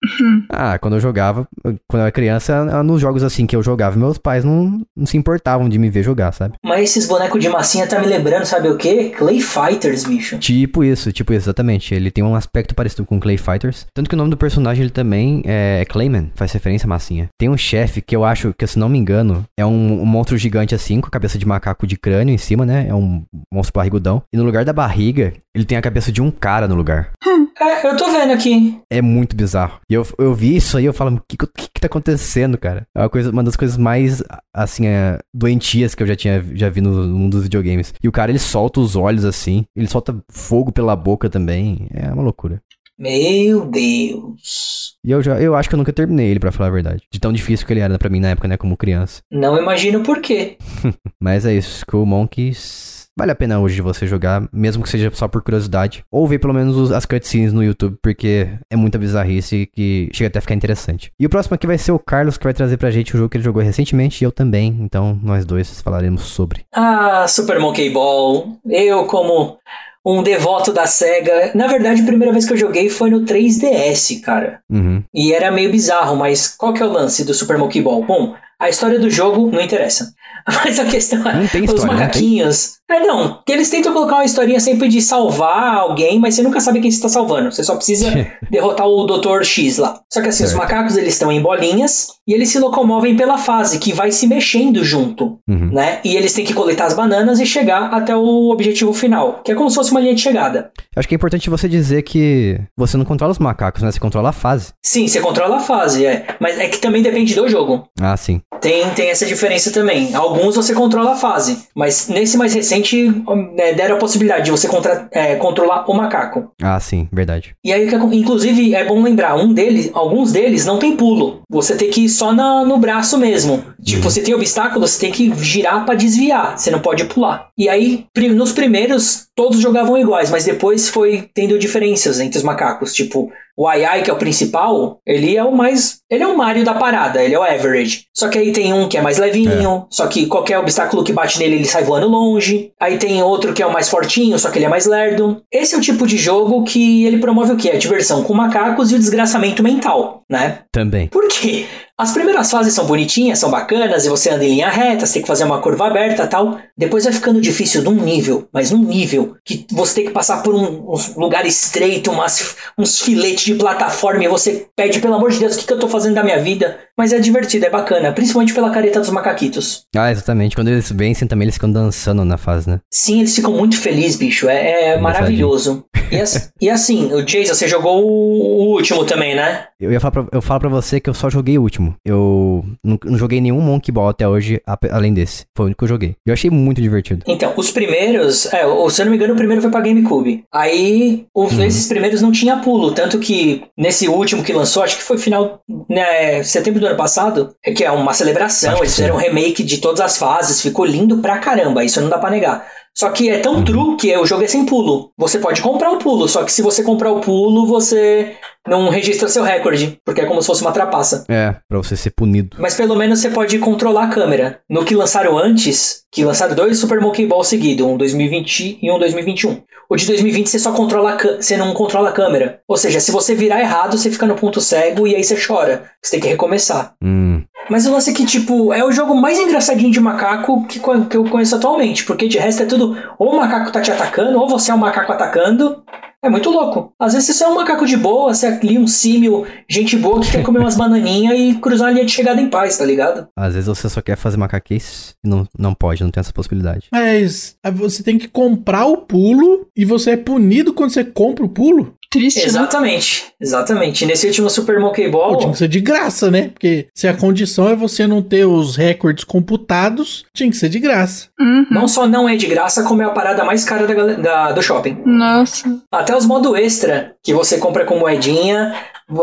ah, quando eu jogava, quando eu era criança, nos jogos assim que eu jogava, meus pais não, não se importavam de me ver jogar, sabe? Mas esses bonecos de massinha tá me lembrando, sabe o quê? Clay Fighters, bicho. Tipo isso, tipo isso, exatamente. Ele tem um aspecto parecido com Clay Fighters. Tanto que o nome do personagem ele também é Clayman, faz referência à massinha. Tem um chefe que eu acho que, se não me engano, é um, um monstro gigante assim, com a cabeça de macaco de crânio em cima, né? É um monstro barrigudão. E no lugar da barriga, ele tem a cabeça de um cara no lugar. É, eu tô vendo aqui. É muito bizarro. E eu, eu vi isso aí, eu falo, o que, que, que tá acontecendo, cara? É uma, coisa, uma das coisas mais, assim, é, doentias que eu já tinha já vi no mundo dos videogames. E o cara, ele solta os olhos assim, ele solta fogo pela boca também. É uma loucura. Meu Deus. E eu já, eu acho que eu nunca terminei ele, para falar a verdade. De tão difícil que ele era para mim na época, né, como criança. Não imagino por quê. Mas é isso, Skull Monkeys vale a pena hoje você jogar, mesmo que seja só por curiosidade. Ou ver pelo menos as cutscenes no YouTube, porque é muita bizarrice que chega até a ficar interessante. E o próximo aqui vai ser o Carlos, que vai trazer pra gente o jogo que ele jogou recentemente, e eu também. Então, nós dois falaremos sobre. Ah, Super Monkey Ball. Eu, como um devoto da SEGA. Na verdade, a primeira vez que eu joguei foi no 3DS, cara. Uhum. E era meio bizarro, mas qual que é o lance do Super Monkey Ball? Bom, a história do jogo não interessa. Mas a questão é, não tem história, os macaquinhos. É, não, que eles tentam colocar uma historinha sempre de salvar alguém, mas você nunca sabe quem você está salvando. Você só precisa derrotar o Dr. X lá. Só que assim, certo. os macacos eles estão em bolinhas e eles se locomovem pela fase, que vai se mexendo junto, uhum. né? E eles têm que coletar as bananas e chegar até o objetivo final, que é como se fosse uma linha de chegada. Acho que é importante você dizer que você não controla os macacos, né? Você controla a fase. Sim, você controla a fase, é. Mas é que também depende do jogo. Ah, sim. Tem, tem essa diferença também. Alguns você controla a fase, mas nesse mais recente é, deram a possibilidade de você contra, é, controlar o macaco. Ah, sim, verdade. E aí, inclusive, é bom lembrar, um deles, alguns deles não tem pulo. Você tem que ir só na, no braço mesmo. Tipo, uhum. você tem obstáculo, você tem que girar para desviar. Você não pode pular. E aí, nos primeiros, todos jogavam iguais, mas depois foi tendo diferenças entre os macacos. Tipo, o Ai Ai, que é o principal, ele é o mais. Ele é o Mario da parada, ele é o average. Só que aí tem um que é mais levinho, é. só que qualquer obstáculo que bate nele, ele sai voando longe. Aí tem outro que é o mais fortinho, só que ele é mais lerdo. Esse é o tipo de jogo que ele promove o quê? A diversão com macacos e o desgraçamento mental, né? Também. Por quê? As primeiras fases são bonitinhas, são bacanas, e você anda em linha reta, você tem que fazer uma curva aberta tal. Depois vai ficando difícil num nível, mas num nível que você tem que passar por um, um lugar estreito, umas, uns filetes de plataforma, e você pede, pelo amor de Deus, o que, que eu tô fazendo da minha vida? Mas é divertido, é bacana, principalmente pela careta dos macaquitos. Ah, exatamente. Quando eles vencem também, eles ficam dançando na fase, né? Sim, eles ficam muito felizes, bicho. É, é maravilhoso. E, e, assim, o Jason, você jogou o último também, né? Eu, ia falar pra, eu falo pra você que eu só joguei o último. Eu não, não joguei nenhum Monkey Ball até hoje, além desse. Foi o único que eu joguei. Eu achei muito divertido. Então, os primeiros, é, se eu não me engano, o primeiro foi pra GameCube. Aí, os, uhum. esses primeiros não tinha pulo. Tanto que nesse último que lançou, acho que foi final, né, setembro do ano passado, é que é uma celebração. Eles fizeram um remake de todas as fases. Ficou lindo pra caramba. Isso não dá pra negar. Só que é tão true que o jogo é sem pulo. Você pode comprar o pulo, só que se você comprar o pulo, você não registra seu recorde, porque é como se fosse uma trapaça. É, pra você ser punido. Mas pelo menos você pode controlar a câmera. No que lançaram antes, que lançaram dois Super Monkey Ball seguido, um 2020 e um 2021. O de 2020 você só controla você não controla a câmera. Ou seja, se você virar errado, você fica no ponto cego e aí você chora. Você tem que recomeçar. Hum, Mas o lance é que, tipo, é o jogo mais engraçadinho de macaco que, que eu conheço atualmente. Porque de resto é tudo, ou o macaco tá te atacando, ou você é um macaco atacando. É muito louco. Às vezes você só é um macaco de boa, você é ali um símil, gente boa que quer comer umas bananinhas e cruzar a linha de chegada em paz, tá ligado? às vezes você só quer fazer macaquice e não, não pode, não tem essa possibilidade. Mas aí você tem que comprar o pulo e você é punido quando você compra o pulo? Triste, né? Exatamente, exatamente. E Nesse último Super Monkey Pô, Ball. tinha que ser de graça, né? Porque se a condição é você não ter os recordes computados, tinha que ser de graça. Uhum. Não só não é de graça, como é a parada mais cara da, da- do shopping. Nossa. Até os modo extra, que você compra com moedinha,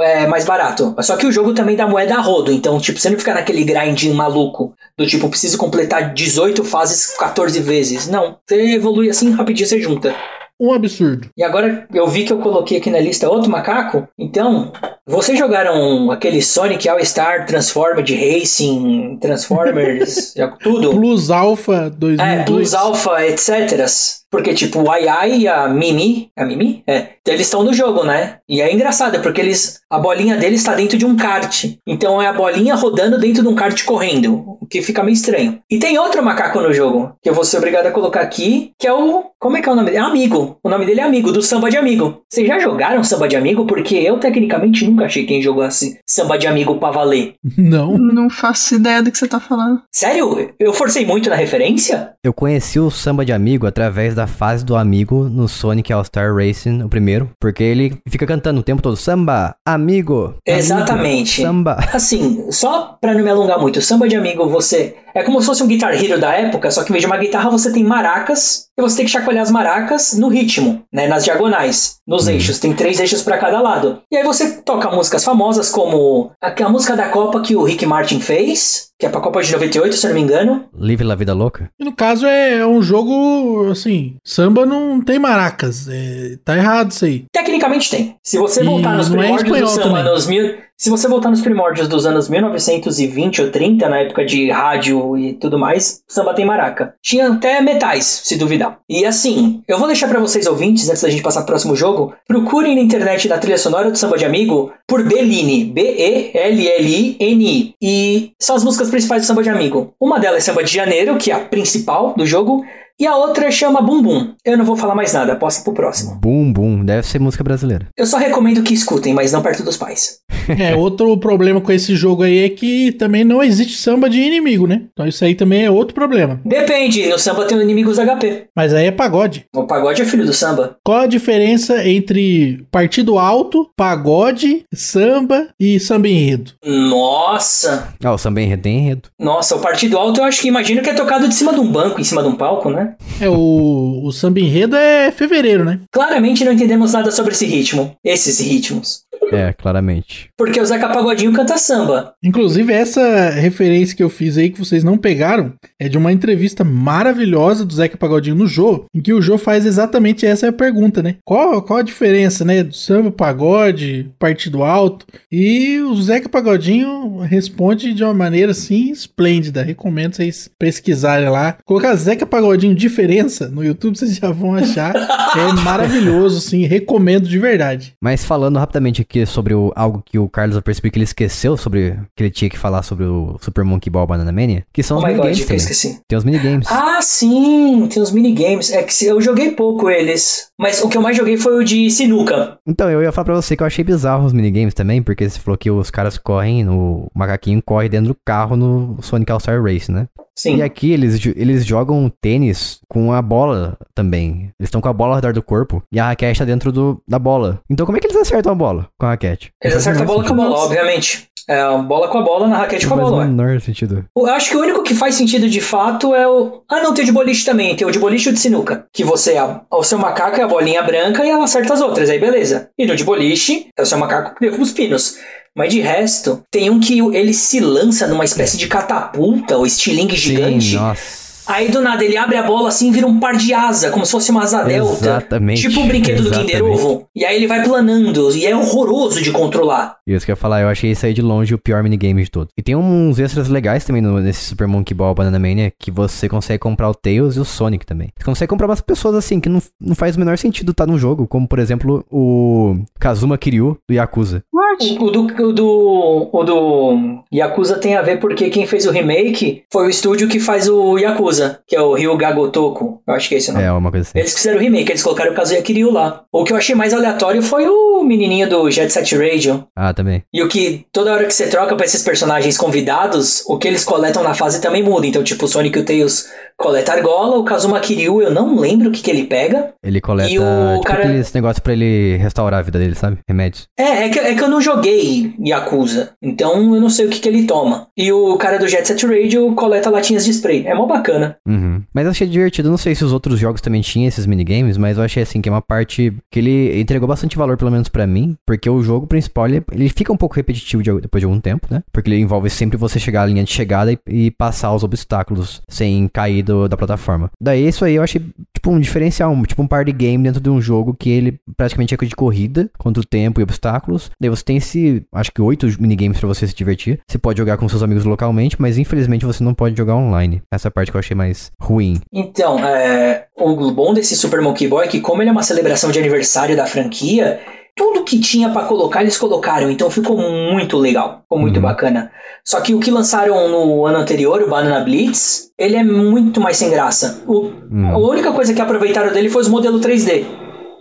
é mais barato. Só que o jogo também dá moeda a rodo, então, tipo, você não fica naquele grinding maluco, do tipo, preciso completar 18 fases 14 vezes. Não, você evolui assim, rapidinho você junta. Um absurdo. E agora eu vi que eu coloquei aqui na lista outro macaco. Então, vocês jogaram aquele Sonic All Star Transformed Racing, Transformers, tudo? Plus Alpha 2002. É, Plus Alpha, etc. Porque, tipo, o Ai Ai e a Mimi. A Mimi? É. Eles estão no jogo, né? E é engraçado, porque eles. A bolinha deles está dentro de um kart. Então é a bolinha rodando dentro de um kart correndo. O que fica meio estranho. E tem outro macaco no jogo, que eu vou ser obrigado a colocar aqui, que é o. Como é que é o nome dele? É Amigo. O nome dele é Amigo, do Samba de Amigo. Vocês já jogaram Samba de Amigo? Porque eu, tecnicamente, nunca achei quem jogasse Samba de Amigo pra valer. Não. Não faço ideia do que você tá falando. Sério? Eu forcei muito na referência? Eu conheci o samba de amigo através da fase do amigo no Sonic All-Star Racing, o primeiro, porque ele fica cantando o tempo todo samba, amigo. amigo, Exatamente. Samba. Assim, só pra não me alongar muito, samba de amigo você. É como se fosse um Guitar Hero da época, só que em vez de uma guitarra você tem maracas e você tem que chacoalhar as maracas no ritmo, né? Nas diagonais, nos eixos. Tem três eixos pra cada lado. E aí você toca músicas famosas como aquela música da Copa que o Rick Martin fez, que é pra Copa de 98, se eu não me engano. Live La Vida Louca? E no caso é um jogo, assim, samba não tem maracas. É, tá errado isso aí. Tecnicamente tem. Se você E voltar nos não é primórdios do espanhol samba também. nos mil. Se você voltar nos primórdios dos anos 1920 ou 30, na época de rádio e tudo mais, samba tem maraca. Tinha até metais, se duvidar. E assim, eu vou deixar pra vocês ouvintes, antes da gente passar pro próximo jogo, procurem na internet na trilha sonora do Samba de Amigo por Bellini, B-E-L-L-I-N-I. E são as músicas principais do Samba de Amigo. Uma delas é Samba de Janeiro, que é a principal do jogo, e a outra chama Bum Bum. Eu não vou falar mais nada, posso pro próximo. Bum Bum, deve ser música brasileira. Eu só recomendo que escutem, mas não perto dos pais. É, outro problema com esse jogo aí é que também não existe samba de inimigo, né? Então isso aí também é outro problema. Depende, no samba tem inimigos HP. Mas aí é pagode. O pagode é filho do samba. Qual a diferença entre partido alto, pagode, samba e samba enredo? Nossa! Ah, o samba enredo tem enredo. Nossa, o partido alto eu acho que imagino que é tocado de cima de um banco, em cima de um palco, né? É, o, o samba enredo é fevereiro, né? Claramente não entendemos nada sobre esse ritmo. Esses ritmos. É, claramente. Porque o Zeca Pagodinho canta samba. Inclusive, essa referência que eu fiz aí que vocês não pegaram é de uma entrevista maravilhosa do Zeca Pagodinho no Jô, em que o Jô faz exatamente essa pergunta, né? Qual, qual a diferença, né? Do samba, pagode, partido alto? E o Zeca Pagodinho responde de uma maneira assim esplêndida. Recomendo vocês pesquisarem lá. Colocar Zeca Pagodinho diferença no YouTube, vocês já vão achar. É maravilhoso, sim. Recomendo de verdade. Mas falando rapidamente aqui sobre o, algo que o Carlos eu percebi que ele esqueceu sobre. que ele tinha que falar sobre o Super Monkey Ball Banana Mania, que são Oh os god, minigames esqueci. Tem os minigames. Ah, sim! Tem os minigames. É que eu joguei pouco eles. Mas o que eu mais joguei foi o de sinuca. Então, eu ia falar pra você que eu achei bizarro os minigames também, porque você falou que os caras correm, no, o macaquinho corre dentro do carro no Sonic All-Star Race, né? Sim. E aqui eles, eles jogam tênis com a bola também. Eles estão com a bola ao redor do corpo e a raquete tá dentro do, da bola. Então como é que eles acertam a bola com a raquete? Eles Não faz acertam a bola com a bola, obviamente. É, bola com a bola na raquete com a Não bola. faz o ué. menor sentido. Eu acho que o único que faz sentido de fato é o. Ah, não, tem o de boliche também. Tem o de boliche e o de sinuca. Que você. A... O seu macaco é a bolinha branca e ela acerta as outras. Aí beleza. E no de boliche é o seu macaco que derruba os pinos. Mas de resto, tem um que ele se lança numa espécie de catapulta ou estilingue gigante. Nossa. Aí do nada ele abre a bola assim e vira um par de asa, como se fosse uma asa delta. Exatamente. Tipo um brinquedo do Kinder Exatamente. Ovo. E aí ele vai planando, e é horroroso de controlar. Isso que eu ia falar, eu achei isso aí de longe o pior minigame de todos. E tem uns extras legais também no, nesse Super Monkey Ball Banana Mania, que você consegue comprar o Tails e o Sonic também. Você consegue comprar umas pessoas assim, que não, não faz o menor sentido estar no jogo, como por exemplo o Kazuma Kiryu do Yakuza. What? O do, o do, o do Yakuza tem a ver porque quem fez o remake foi o estúdio que faz o Yakuza, que é o Ryuga Gotoku. Eu acho que é esse o nome. É, uma coisa assim. Eles fizeram o remake, eles colocaram o Kazuya Kiryu lá. O que eu achei mais aleatório foi o menininho do Jet Set Radio. Ah, também. E o que toda hora que você troca pra esses personagens convidados, o que eles coletam na fase também muda. Então, tipo, o Sonic e o Tails coleta argola, o Kazuma Kiryu eu não lembro o que, que ele pega. Ele coleta E o tipo cara- aqueles negócios pra ele restaurar a vida dele, sabe? Remédios. É, é que, é que eu não joguei Yakuza, então eu não sei o que, que ele toma. E o cara do Jet Set Radio coleta latinhas de spray. É mó bacana. Uhum. Mas eu achei divertido, não sei se os outros jogos também tinham esses minigames, mas eu achei assim que é uma parte que ele entregou bastante valor, pelo menos pra mim, porque o jogo principal ele, ele fica um pouco repetitivo de- depois de algum tempo, né? Porque ele envolve sempre você chegar à linha de chegada e, e passar os obstáculos sem cair do- da plataforma. Daí isso aí eu achei tipo um diferencial, um- tipo um party game dentro de um jogo que ele praticamente é de corrida contra o tempo e obstáculos. Daí você tem esse, acho que oito minigames pra você se divertir. Você pode jogar com seus amigos localmente, mas infelizmente você não pode jogar online. Essa parte que eu achei mais ruim. Então, é, o bom desse Super Monkey Boy é que, como ele é uma celebração de aniversário da franquia, tudo que tinha pra colocar, eles colocaram. Então ficou muito legal. Ficou muito Uhum. bacana. Só que o que lançaram no ano anterior, o Banana Blitz, ele é muito mais sem graça. O- Hum. A única coisa que aproveitaram dele foi os modelos 3D.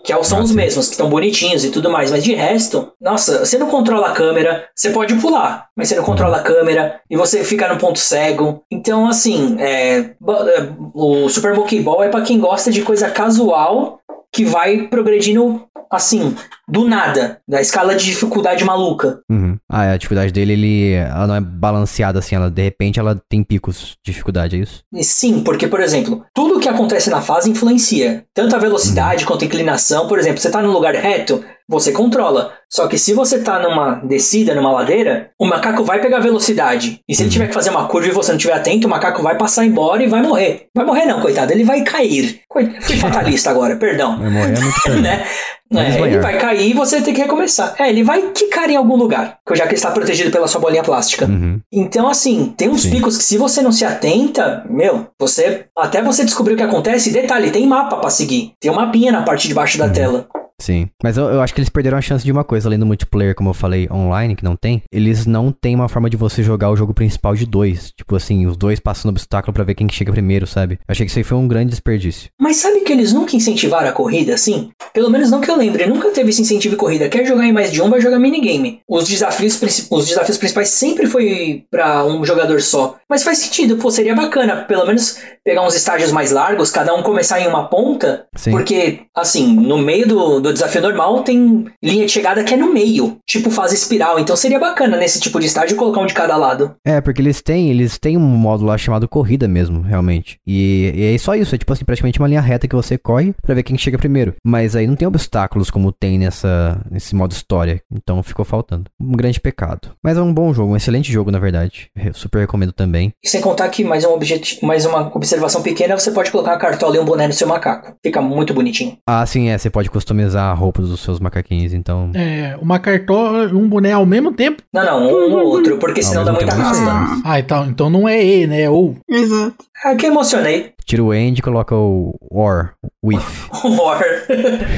Que são Ah, os sim. mesmos, que estão bonitinhos e tudo mais. Mas de resto, nossa, você não controla a câmera, você pode pular, mas você não controla a câmera e você fica no ponto cego. Então, assim, é, é, o Super Monkey Ball é pra quem gosta de coisa casual que vai progredindo, assim, do nada, da escala de dificuldade maluca. Uhum. Ah, a dificuldade dele, ele, ela não é balanceada assim, ela de repente ela tem picos de dificuldade, é isso? E Sim, porque, por exemplo, tudo que acontece na fase influencia. Tanto a velocidade quanto a inclinação. Por exemplo, você tá num lugar reto, você controla. Só que se você tá numa descida, numa ladeira, o macaco vai pegar velocidade. E se ele Uhum. tiver que fazer uma curva e você não estiver atento, o macaco vai passar embora e vai morrer. Vai morrer não, coitado, ele vai cair. Coi- Fui fatalista agora, perdão. Vai morrer é muito né? É, ele vai cair e você tem que recomeçar. É, ele vai quicar em algum lugar, já que ele está protegido pela sua bolinha plástica. Uhum. Então, assim, tem uns Sim. picos que se você não se atenta, meu, você. Até você descobrir o que acontece, detalhe, tem mapa pra seguir. Tem um mapinha na parte de baixo da Uhum. tela. Sim. Mas eu, eu acho que eles perderam a chance de uma coisa, além do multiplayer, como eu falei, online, que não tem. Eles não têm uma forma de você jogar o jogo principal de dois. Tipo assim, os dois passando obstáculo pra ver quem que chega primeiro, sabe? Eu achei que isso aí foi um grande desperdício. Mas sabe que eles nunca incentivaram a corrida assim? Pelo menos não que eu lembre, nunca teve esse incentivo de corrida. Quer jogar em mais de um, vai jogar minigame. Os desafios, os desafios principais sempre foi pra um jogador só. Mas faz sentido, pô, seria bacana, pelo menos pegar uns estágios mais largos, cada um começar em uma ponta Sim. Porque, assim, no meio do, do desafio normal tem linha de chegada que é no meio, tipo fase espiral. Então seria bacana nesse tipo de estágio colocar um de cada lado. É, porque eles têm, eles têm um módulo lá chamado corrida mesmo, realmente. E, e é só isso, é tipo assim, praticamente uma linha reta que você corre pra ver quem chega primeiro. Mas aí não tem obstáculos como tem nessa, nesse modo história. Então ficou faltando. Um grande pecado. Mas é um bom jogo, um excelente jogo, na verdade. Re- Super recomendo também. E sem contar que mais, um objeti- mais uma observação pequena, você pode colocar uma cartola e um boné no seu macaco. Fica muito bonitinho. Ah, sim, é, você pode customizar a roupa dos seus macaquinhos, então. É, uma cartola e um boné ao mesmo tempo? Não, não, um ou outro, porque senão dá muita mas- Ah, então, então não é E, né? É ou. Exato. Que emocionei. Tira o end e coloca o or, with. Or.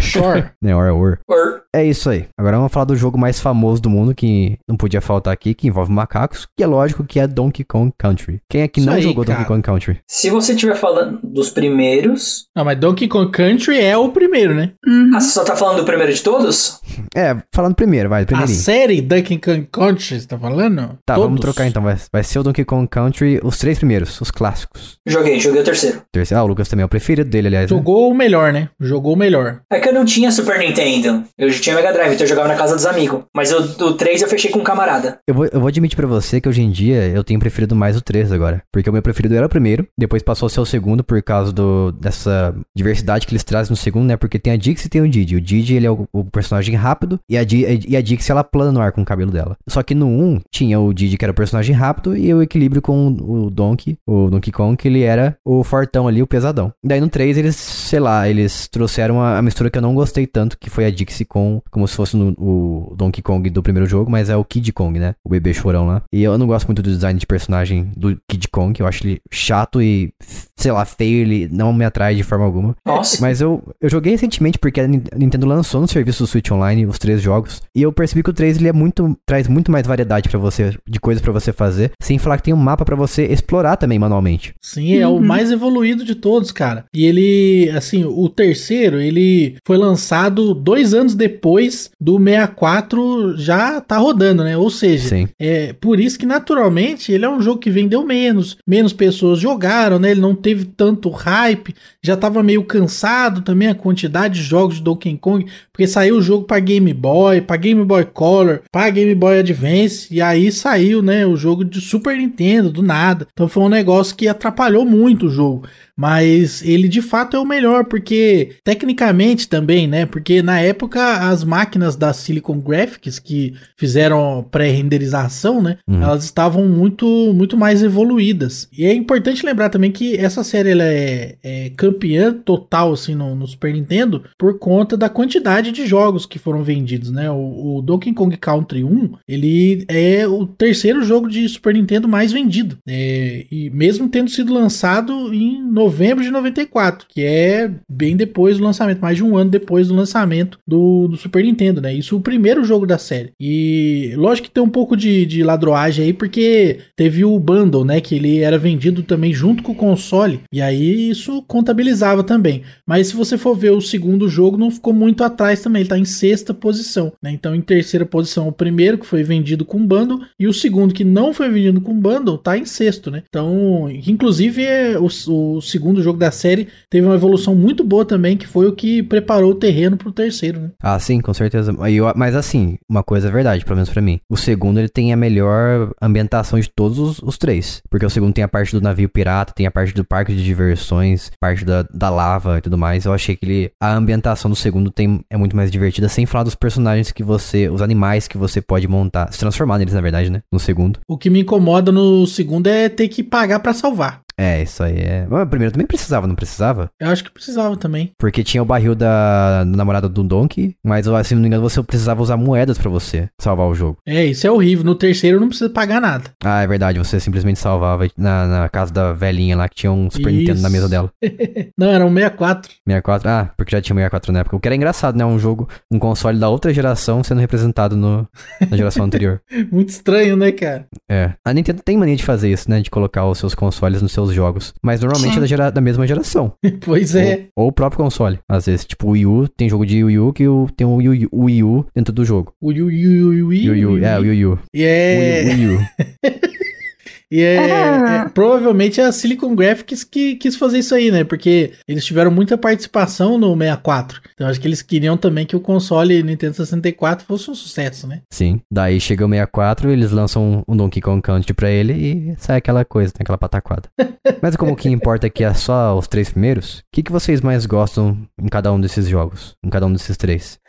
Shore. Né, or é or. Or. É isso aí. Agora vamos falar do jogo mais famoso do mundo que não podia faltar aqui, que envolve macacos, que é lógico que é Donkey Kong Country. Quem é que Isso não aí, jogou cara. Donkey Kong Country? Se você estiver falando dos primeiros. não, mas Donkey Kong Country é o primeiro, né? Uhum. Ah, você só tá falando do primeiro de todos? É, falando primeiro, vai, A primeirinho. série Donkey Kong Country, você tá falando? Tá, Todos? vamos trocar então. Vai, vai ser o Donkey Kong Country, os três primeiros, os clássicos. Joguei, joguei o terceiro. Terceiro, ah, o Lucas também é o preferido dele, aliás. né? Jogou o melhor, né? Jogou o melhor. É que eu não tinha Super Nintendo. Eu já tinha Mega Drive, então eu jogava na casa dos amigos. Mas o, o 3 eu fechei com um camarada. Eu vou, eu vou admitir pra você que hoje em dia eu tenho preferido mais o 3 agora. Porque o meu preferido era o primeiro, depois passou a ser o segundo por causa do, dessa diversidade que eles trazem no segundo, né? Porque tem a Dix e tem o Didi. O Didi, ele é o, o personagem rápido e a, Di, e a Dix, ela plana no ar com o cabelo dela. Só que no 1 tinha o Didi, que era o personagem rápido, e o equilíbrio com o Donkey, o Donkey Kong, que ele era o fortão ali, o pesadão. Daí no 3 eles, sei lá, eles trouxeram a, a mistura que eu não gostei tanto, que foi a Dixie com, como se fosse no, o Donkey Kong do primeiro jogo, mas é o Kid Kong, né? O bebê chorão lá. E eu não gosto muito do design de personagem do Kid Kong, eu acho ele chato e, sei lá, feio, ele não me atrai de forma alguma. Nossa. Mas eu, eu joguei recentemente porque a Nin- a Nintendo lançou no serviço do Switch Online os três jogos. E eu percebi que o 3 ele é muito. traz muito mais variedade pra você, de coisas pra você fazer. Sem falar que tem um mapa pra você explorar também manualmente. Sim, é o mais evoluído de todos, cara. E ele, assim, o terceiro, ele foi lançado dois anos depois do 64 já tá rodando, né? Ou seja, Sim. é por isso que naturalmente ele é um jogo que vendeu menos, menos pessoas jogaram, né? Ele não teve tanto hype, já tava meio cansado também a quantidade de jogos de Donkey Kong, porque saiu o jogo pra Game Boy, pra Game Boy Color, pra Game Boy Advance, e aí saiu, né, o jogo de Super Nintendo do nada. Então foi um negócio que atrapalhou muito o jogo. Mas ele de fato é o melhor, porque tecnicamente também, né? Porque na época as máquinas da Silicon Graphics que fizeram pré-renderização, né? Uhum. Elas estavam muito, muito mais evoluídas. E é importante lembrar também que essa série ela é, é campeã total assim no, no Super Nintendo por conta da quantidade de jogos que foram vendidos, né? O, o Donkey Kong Country 1 ele é o terceiro jogo de Super Nintendo mais vendido, É, e mesmo tendo sido lançado em novembro de 94, que é bem depois do lançamento, mais de um ano depois do lançamento do, do Super Nintendo, né? Isso é o primeiro jogo da série. E lógico que tem um pouco de, de ladroagem aí, porque teve o bundle, né? Que ele era vendido também junto com o console, e aí isso contabilizava também. Mas se você for ver o segundo jogo, não ficou muito atrás também, ele tá em sexta posição, né? Então em terceira posição o primeiro, que foi vendido com bundle, e o segundo, que não foi vendido com bundle, tá em sexto, né? Então, inclusive, é, o, o segundo jogo da série teve uma evolução muito boa também, que foi o que preparou o terreno pro terceiro, né? Ah, sim, com certeza. Eu- mas assim, uma coisa é verdade, pelo menos pra mim. O segundo, ele tem a melhor ambientação de todos os, os três. Porque o segundo tem a parte do navio pirata, tem a parte do parque de diversões, parte da, da lava e tudo mais. Eu achei que ele, a ambientação do segundo tem, é muito mais divertida, sem falar dos personagens que você, os animais que você pode montar, se transformar neles, na verdade, né? No segundo. O que me incomoda no segundo é ter que pagar pra salvar. É, isso aí é. Mas, primeiro também precisava, não precisava? Eu acho que precisava também. Porque tinha o barril da, da namorada do Donkey, mas se não me engano você precisava usar moedas pra você salvar o jogo. É, isso é horrível. No terceiro não precisa pagar nada. Ah, é verdade, você simplesmente salvava na, na casa da velhinha lá que tinha um Super Nintendo na Isso. mesa dela. Não, era um 64. 64, ah, porque já tinha 64 na época. O que era engraçado, né? Um jogo, um console da outra geração sendo representado no, na geração anterior. Muito estranho, né, cara? É. A Nintendo tem mania de fazer isso, né? De colocar os seus consoles nos seus jogos. Mas normalmente Sim. é da, gera- da mesma geração. pois é. Ou, ou o próprio console. Às vezes, tipo, o Wii U, tem jogo de Wii U que o, tem o Wii, U- o Wii U dentro do jogo. O Yu Yu Yu Wii U, é, o Wii U. É, Wii, Wii U. e é, Ah. é- provavelmente a Silicon Graphics que quis fazer isso aí, né? Porque eles tiveram muita participação no 64. Então acho que eles queriam também que o console Nintendo 64 fosse um sucesso, né? Sim. Daí chega o 64, eles lançam um Donkey Kong Country pra ele e sai aquela coisa, né, aquela pataquada. Mas como o que importa aqui é só os três primeiros, o que, que vocês mais gostam em cada um desses jogos? Em cada um desses três?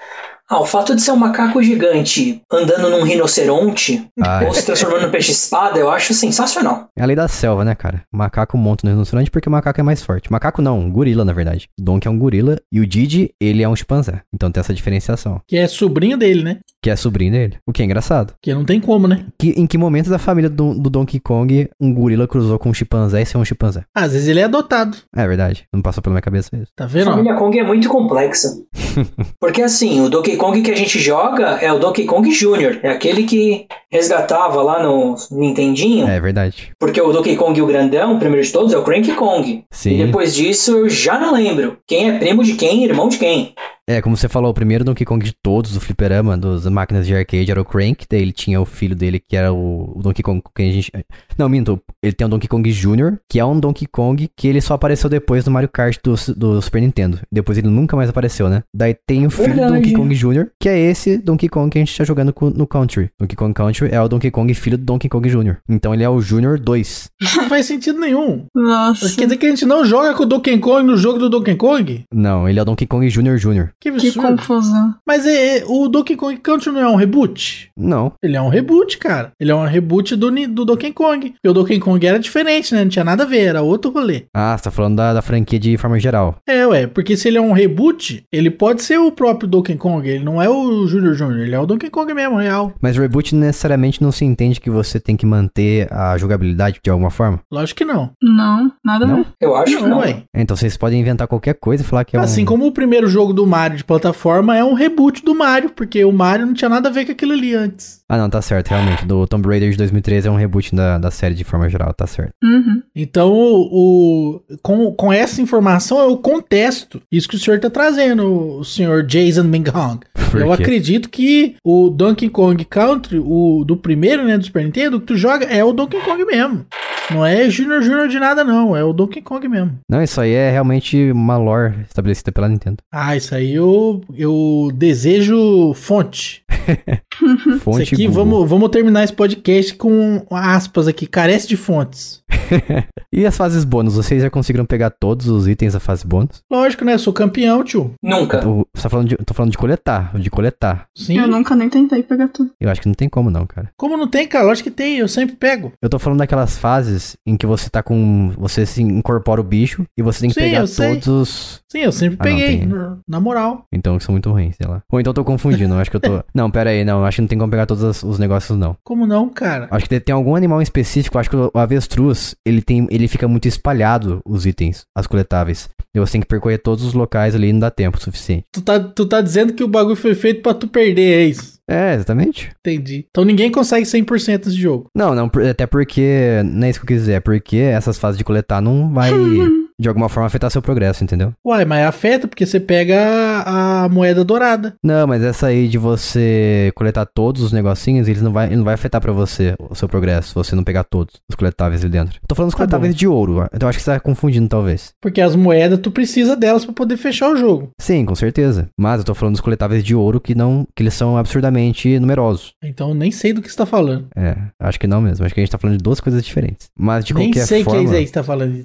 Ah, o fato de ser um macaco gigante andando num rinoceronte Ah, ou se transformando num peixe-espada, eu acho sensacional. é a lei da selva, né, cara? O macaco monta no rinoceronte porque o macaco é mais forte. Macaco não, um gorila, na verdade. Donkey é um gorila e o Didi, ele é um chimpanzé. Então tem essa diferenciação. Que é sobrinho dele, né? Que é sobrinho dele. O que é engraçado. Que não tem como, né? Que, em que momento da família do, do Donkey Kong um gorila cruzou com um chimpanzé e ser um chimpanzé? Às vezes ele é adotado. É verdade. Não passou pela minha cabeça isso. Tá A vendo? ó? família Kong é muito complexa. Porque assim, o Donkey Kong que a gente joga é o Donkey Kong Jr., é aquele que resgatava lá no Nintendinho. É verdade. Porque o Donkey Kong o grandão, o primeiro de todos, é o Cranky Kong. Sim. E depois disso eu já não lembro quem é primo de quem, irmão de quem. É, como você falou, o primeiro Donkey Kong de todos, do fliperama, das máquinas de arcade, era o Crank. Daí ele tinha o filho dele, que era o, o Donkey Kong que a gente... Não, minto. Ele tem o Donkey Kong Jr., que é um Donkey Kong que ele só apareceu depois do Mario Kart do, do Super Nintendo. Depois ele nunca mais apareceu, né? Daí tem o filho do Verdade. Donkey Kong Jr., que é esse Donkey Kong que a gente tá jogando no Country. Donkey Kong Country é o Donkey Kong filho do Donkey Kong Jr. Então ele é o Jr. 2. Não faz sentido nenhum. Nossa. Quer dizer que a gente não joga com o Donkey Kong no jogo do Donkey Kong? Não, ele é o Donkey Kong Jr. Jr. Que Que absurdo. confusão. Mas é, é, o Donkey Kong Country não é um reboot? Não. Ele é um reboot, cara. Ele é um reboot do, do Donkey Kong. Porque o Donkey Kong era diferente, né? Não tinha nada a ver, era outro rolê. Ah, você tá falando da, da franquia de forma geral. É, ué, porque se ele é um reboot, ele pode ser o próprio Donkey Kong. Ele não é o Junior Jr., ele é o Donkey Kong mesmo, real. Mas reboot necessariamente não se entende que você tem que manter a jogabilidade de alguma forma. Lógico que não. Não, nada Não? Eu acho que Não, não. ué. Então vocês podem inventar qualquer coisa e falar que é Assim um... como o primeiro jogo do Mario de plataforma é um reboot do Mario, porque o Mario não tinha nada a ver com aquilo ali antes. Ah, não, tá certo, realmente. Do Tomb Raider de 2013 é um reboot da, da série de forma geral, tá certo. Uhum. Então, o, o- com, com essa informação, eu contesto isso que o senhor tá trazendo, o senhor Jason Minghong. Eu acredito que o Donkey Kong Country, o do primeiro, né, do Super Nintendo, que tu joga é o Donkey Kong mesmo. Não é Junior Junior de nada, não. É o Donkey Kong mesmo. Não, isso aí é realmente uma lore estabelecida pela Nintendo. Ah, isso aí eu, eu desejo fonte. Fonte isso aqui, Google. vamos, vamos terminar esse podcast com aspas aqui. Carece de fontes. E as fases bônus? Vocês já conseguiram pegar todos os itens da fase bônus? Lógico, né? Sou campeão, tio. Nunca. O- Você tá falando de, tô falando de coletar, de coletar. Sim. Eu nunca nem tentei pegar tudo. Eu acho que não tem como não, cara. Como não tem, cara? Lógico que tem. Eu sempre pego. Eu tô falando daquelas fases em que você tá com. Você se incorpora o bicho e você tem que Sim, pegar eu sei. todos os. Sim, eu sempre Ah, não, peguei. tem. na- moral. Então que são muito ruins, sei lá. Ou então eu tô confundindo, eu acho que eu tô. Não, pera aí, não. eu Acho que não tem como pegar todos os- os negócios, não. Como não, cara? Acho que tem algum animal em específico, acho que o avestruz, ele tem. Ele fica muito espalhado, os itens, as coletáveis. E você tem que percorrer todos os locais ali e não dá tempo suficiente. Tu tá, tu tá dizendo que o bagulho foi feito pra tu perder, é isso? É, exatamente. Entendi. Então ninguém consegue 100% desse jogo. Não, não, até porque. Não é isso que eu quis dizer, é porque essas fases de coletar não vai. de alguma forma afetar seu progresso, entendeu? Uai, mas afeta porque você pega a, moeda dourada. Não, mas essa aí de você coletar todos os negocinhos, eles não vai, ele não vai afetar pra você o seu progresso, se você não pegar todos os coletáveis ali dentro. Tô falando dos Tá coletáveis bom. de ouro, então acho que você tá confundindo talvez. Porque as moedas tu precisa delas pra poder fechar o jogo. Sim, com certeza. Mas eu tô falando dos coletáveis de ouro que não, que eles são absurdamente numerosos. Então eu nem sei do que você tá falando. É, acho que não mesmo. Acho que a gente tá falando de duas coisas diferentes. Mas de nem qualquer sei forma. que é isso aí que você tá falando.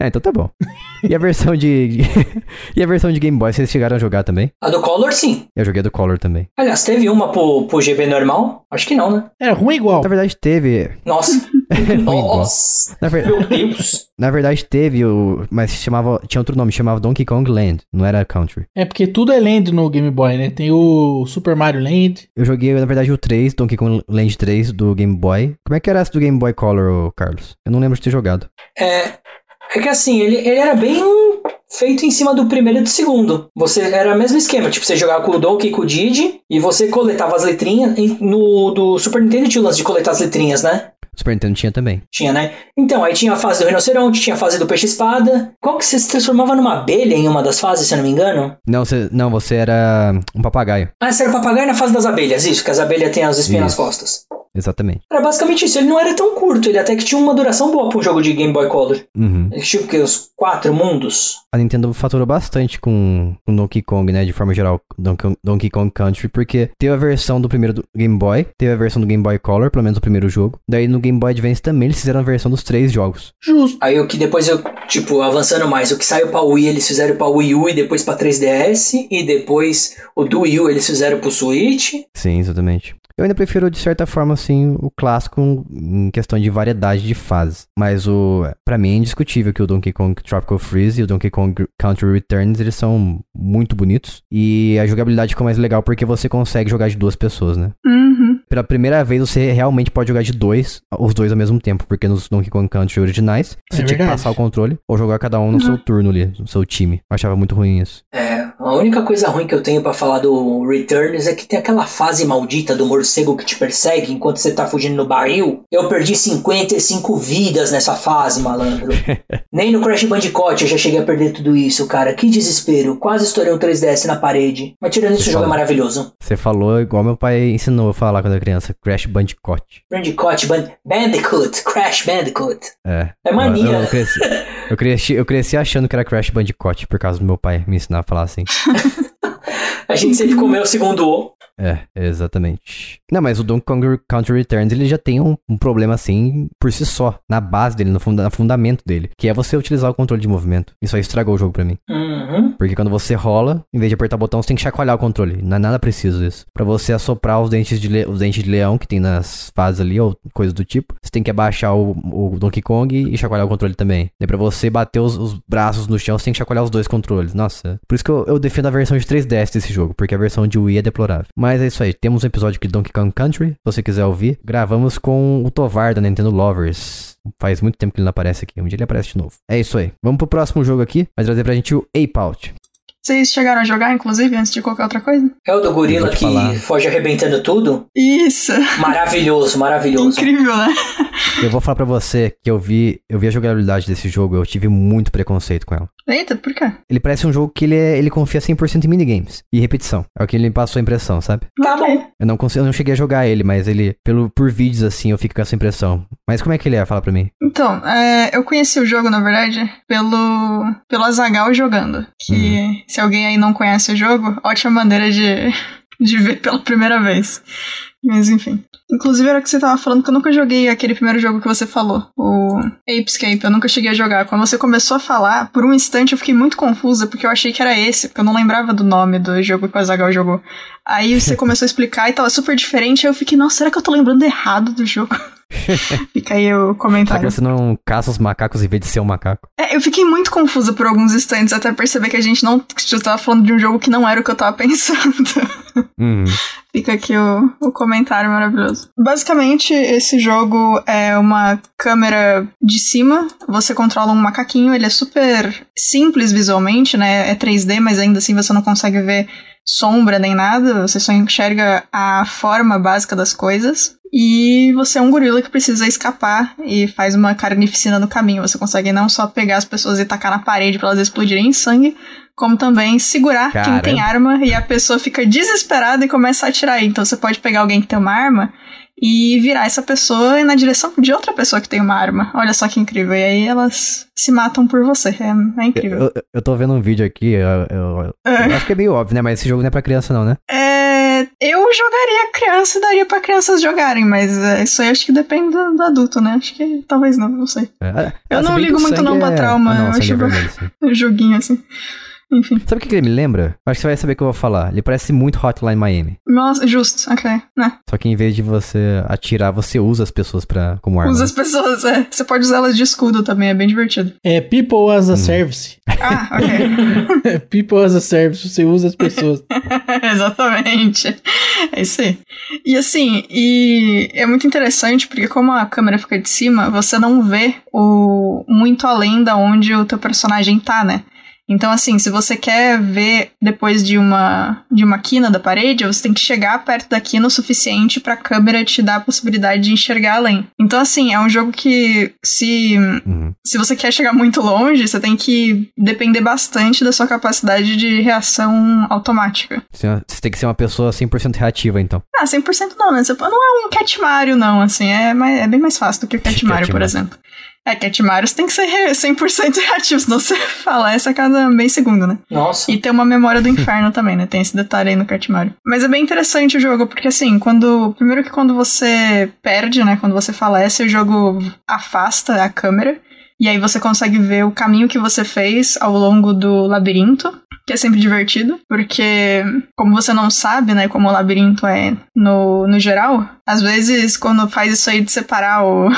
É, então tá bom. E a versão de. e a versão de Game Boy, vocês chegaram a jogar também? A do Color, sim. Eu joguei do Color também. Aliás, teve uma pro, pro GB normal? Acho que não, né? Era ruim igual. Na verdade, teve. Nossa. igual. Nossa. Na, ver- Meu Deus. na verdade, teve o. Mas chamava. Tinha outro nome, chamava Donkey Kong Land. Não era Country. É porque tudo é Land no Game Boy, né? Tem o Super Mario Land. Eu joguei, na verdade, o 3, Donkey Kong Land 3 do Game Boy. Como é que era essa do Game Boy Color, Carlos? Eu não lembro de ter jogado. É, é que assim, ele, ele era bem feito em cima do primeiro e do segundo. Você era o mesmo esquema, tipo, você jogava com o Donkey e com o Didi, e você coletava as letrinhas. No do Super Nintendo tinha o lance de coletar as letrinhas, né? Super Nintendo tinha também. Tinha, né? Então, aí tinha a fase do rinoceronte, tinha a fase do peixe-espada. Qual que você se transformava numa abelha em uma das fases, se eu não me engano? Não, você, não, você era um papagaio. Ah, você era o papagaio na fase das abelhas, isso, que as abelhas têm as espinhas nas costas. Exatamente. Era basicamente isso, ele não era tão curto, ele até que tinha uma duração boa pra um jogo de Game Boy Color. Uhum. Ele tinha o quê? Uns quatro mundos? A Nintendo faturou bastante com, com Donkey Kong, né? De forma geral, Donkey, Donkey Kong Country, porque teve a versão do primeiro do Game Boy, teve a versão do Game Boy Color, pelo menos o primeiro jogo. Daí no Game Boy Advance também eles fizeram a versão dos três jogos. Justo. Aí o que depois eu, tipo, avançando mais, o que saiu pra Wii eles fizeram pra Wii U e depois pra 3DS, e depois o do Wii U eles fizeram pro Switch. Sim, exatamente. Eu ainda prefiro, de certa forma, assim, o clássico em questão de variedade de fases. Mas o. para mim é indiscutível que o Donkey Kong Tropical Freeze e o Donkey Kong Country Returns, eles são muito bonitos. E a jogabilidade ficou mais legal porque você consegue jogar de duas pessoas, né? Uhum. Pela primeira vez você realmente pode jogar de dois, os dois ao mesmo tempo, porque nos Donkey Kong Country originais, você É tinha que passar o controle ou jogar cada um no seu turno ali, no seu time. Eu achava muito ruim isso. É, a única coisa ruim que eu tenho pra falar do Returns é que tem aquela fase maldita do morcego que te persegue enquanto você tá fugindo no barril. Eu perdi 55 vidas nessa fase, malandro. Nem no Crash Bandicoot eu já cheguei a perder tudo isso, cara. Que desespero. Quase estourei um 3DS na parede. Mas tirando isso, o jogo é maravilhoso. Você falou igual meu pai ensinou eu a falar quando eu era criança, Crash Bandicoot. Bandicoot, Ban- Bandicoot, Crash Bandicoot. É. É mania. Eu, eu cresci, eu, cresci, eu cresci achando que era Crash Bandicoot por causa do meu pai me ensinar a falar assim. A gente sempre comeu o segundo O. É, exatamente. Não, mas o Donkey Kong Country Returns ele já tem um, um problema assim por si só, na base dele, no, funda no fundamento dele, que é você utilizar o controle de movimento. Isso aí estragou o jogo pra mim. Uhum. Porque quando você rola, em vez de apertar o botão, você tem que chacoalhar o controle. Não é nada preciso isso. Pra você assoprar os dentes de, le- os dentes de leão que tem nas fases ali, ou coisa do tipo, você tem que abaixar o, o Donkey Kong e chacoalhar o controle também. Daí pra você bater os, os braços no chão, você tem que chacoalhar os dois controles. Nossa. Por isso que eu, eu defendo a versão de 3DS desse jogo, porque a versão de Wii é deplorável. Mas é isso aí. Temos um episódio aqui de Donkey Kong Country, se você quiser ouvir. Gravamos com o Tovar da Nintendo Lovers. Faz muito tempo que ele não aparece aqui. Um dia ele aparece de novo. É isso aí. Vamos pro próximo jogo aqui. Vai trazer pra gente o Ape Out. Vocês chegaram a jogar, inclusive, antes de qualquer outra coisa? É o do gorila que falar. foge arrebentando tudo? Isso! Maravilhoso, maravilhoso. Incrível, né? Eu vou falar pra você que eu vi, eu vi a jogabilidade desse jogo, eu tive muito preconceito com ela. Eita, por quê? Ele parece um jogo que ele, é, ele confia 100% em minigames e repetição. É o que ele me passou a impressão, sabe? Tá bom. Eu não consigo, eu não cheguei a jogar ele, mas ele pelo por vídeos assim, eu fico com essa impressão. Mas como é que ele é? Fala pra mim. Então, é, eu conheci o jogo, na verdade, pelo, pelo Azagal jogando. Que, se alguém aí não conhece o jogo, ótima maneira de, de ver pela primeira vez. Mas enfim. Inclusive, era o que você tava falando que eu nunca joguei aquele primeiro jogo que você falou, o Apescape. Eu nunca cheguei a jogar. Quando você começou a falar, por um instante eu fiquei muito confusa, porque eu achei que era esse, porque eu não lembrava do nome do jogo que o Azagal jogou. Aí você começou a explicar e tava super diferente, aí eu fiquei, nossa, será que eu tô lembrando errado do jogo? Fica aí o Será comentário. que você não caça os macacos em vez de ser um macaco? É, eu fiquei muito confusa por alguns instantes, até perceber que a gente não que eu tava falando de um jogo que não era o que eu tava pensando. Uhum. Fica aqui o, o comentário maravilhoso. Basicamente, esse jogo é uma câmera de cima, você controla um macaquinho, ele é super simples visualmente, né? É 3D, mas ainda assim você não consegue ver sombra nem nada, você só enxerga a forma básica das coisas. E você é um gorila que precisa escapar e faz uma carnificina no caminho. Você consegue não só pegar as pessoas e tacar na parede pra elas explodirem em sangue, como também segurar quem Caramba. tem arma e a pessoa fica desesperada e começa a atirar. Então você pode pegar alguém que tem uma arma e virar essa pessoa na direção de outra pessoa que tem uma arma. Olha só que incrível. E aí elas se matam por você. É, é incrível. Eu, eu- eu tô vendo um vídeo aqui, eu, eu- eu acho que é meio óbvio, né? Mas esse jogo não é pra criança não, né? É, eu jogaria criança e daria pra crianças jogarem, mas é, isso aí acho que depende do, do adulto, né? Acho que talvez não, não sei. É, Eu ah, não ligo muito não pra é- trauma, Ah, não, eu acho é vermelho, sim. Um joguinho assim. Enfim. Sabe o que, ele me lembra? Acho que você vai saber o que eu vou falar. Ele parece muito Hotline Miami. Nossa, justo, ok. Né? Só que em vez de você atirar, você usa as pessoas pra, como arma. Usa as pessoas, é. Você pode usar elas de escudo também, é bem divertido. É People as a Service. Ah, ok. É People as a Service, você usa as pessoas. Exatamente. É isso aí. E assim, e é muito interessante porque como a câmera fica de cima, você não vê o muito além da onde o teu personagem tá, né? Então, assim, se você quer ver depois de uma de uma quina da parede, você tem que chegar perto da quina o suficiente pra câmera te dar a possibilidade de enxergar além. Então, assim, é um jogo que se Uhum. se você quer chegar muito longe, você tem que depender bastante da sua capacidade de reação automática. Você você tem que ser uma pessoa 100% reativa, então. Ah, 100% não, né? Você não é um Cat Mario, não, assim. É, mais- é bem mais fácil do que o Cat Mario, por exemplo. É, Cat tem que ser re- 100% reativo, senão você fala essa a cada meio segundo, né? Nossa. E tem uma memória do inferno também, né? Tem esse detalhe aí no Cat Mario. Mas é bem interessante o jogo, porque assim, quando. Primeiro que quando você perde, né? Quando você falece, o jogo afasta a câmera. E aí você consegue ver o caminho que você fez ao longo do labirinto. Que é sempre divertido, porque como você não sabe, né, como o labirinto é no, no geral, às vezes quando faz isso aí de separar o,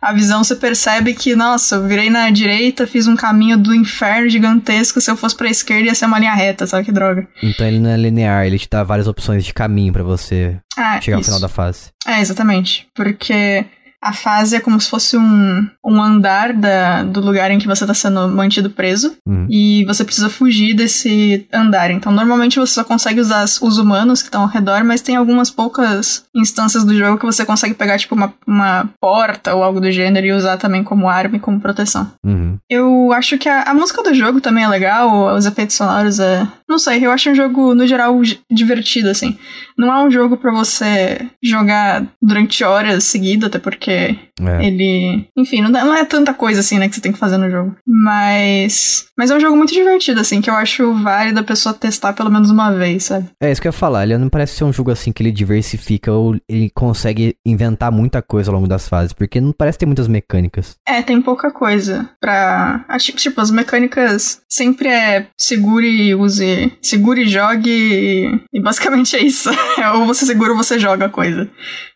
a visão você percebe que, nossa, eu virei na direita, fiz um caminho do inferno gigantesco, se eu fosse pra esquerda ia ser uma linha reta, sabe que droga. Então ele não é linear, ele te dá várias opções de caminho pra você Ah, chegar ao isso. final da fase. É, exatamente. Porque a fase é como se fosse um, um andar da, do lugar em que você tá sendo mantido preso. Uhum. E você precisa fugir desse andar. Então, normalmente você só consegue usar os humanos que estão ao redor, mas tem algumas poucas instâncias do jogo que você consegue pegar, tipo, uma, uma porta ou algo do gênero e usar também como arma e como proteção. Uhum. Eu acho que a, a música do jogo também é legal, os efeitos sonoros é. Não sei, eu acho um jogo, no geral, divertido, assim. Não é um jogo pra você jogar durante horas seguidas, até porque É. ele. Enfim, não, dá- não é tanta coisa assim, né, que você tem que fazer no jogo. Mas. Mas é um jogo muito divertido, assim, que eu acho válido a pessoa testar pelo menos uma vez, sabe? É isso que eu ia falar, ele não parece ser um jogo assim que ele diversifica ou ele consegue inventar muita coisa ao longo das fases, porque não parece ter muitas mecânicas. É, tem pouca coisa pra. Tipo, as mecânicas sempre é segure e use. Segure e jogue. E, e basicamente é isso. ou você segura ou você joga a coisa.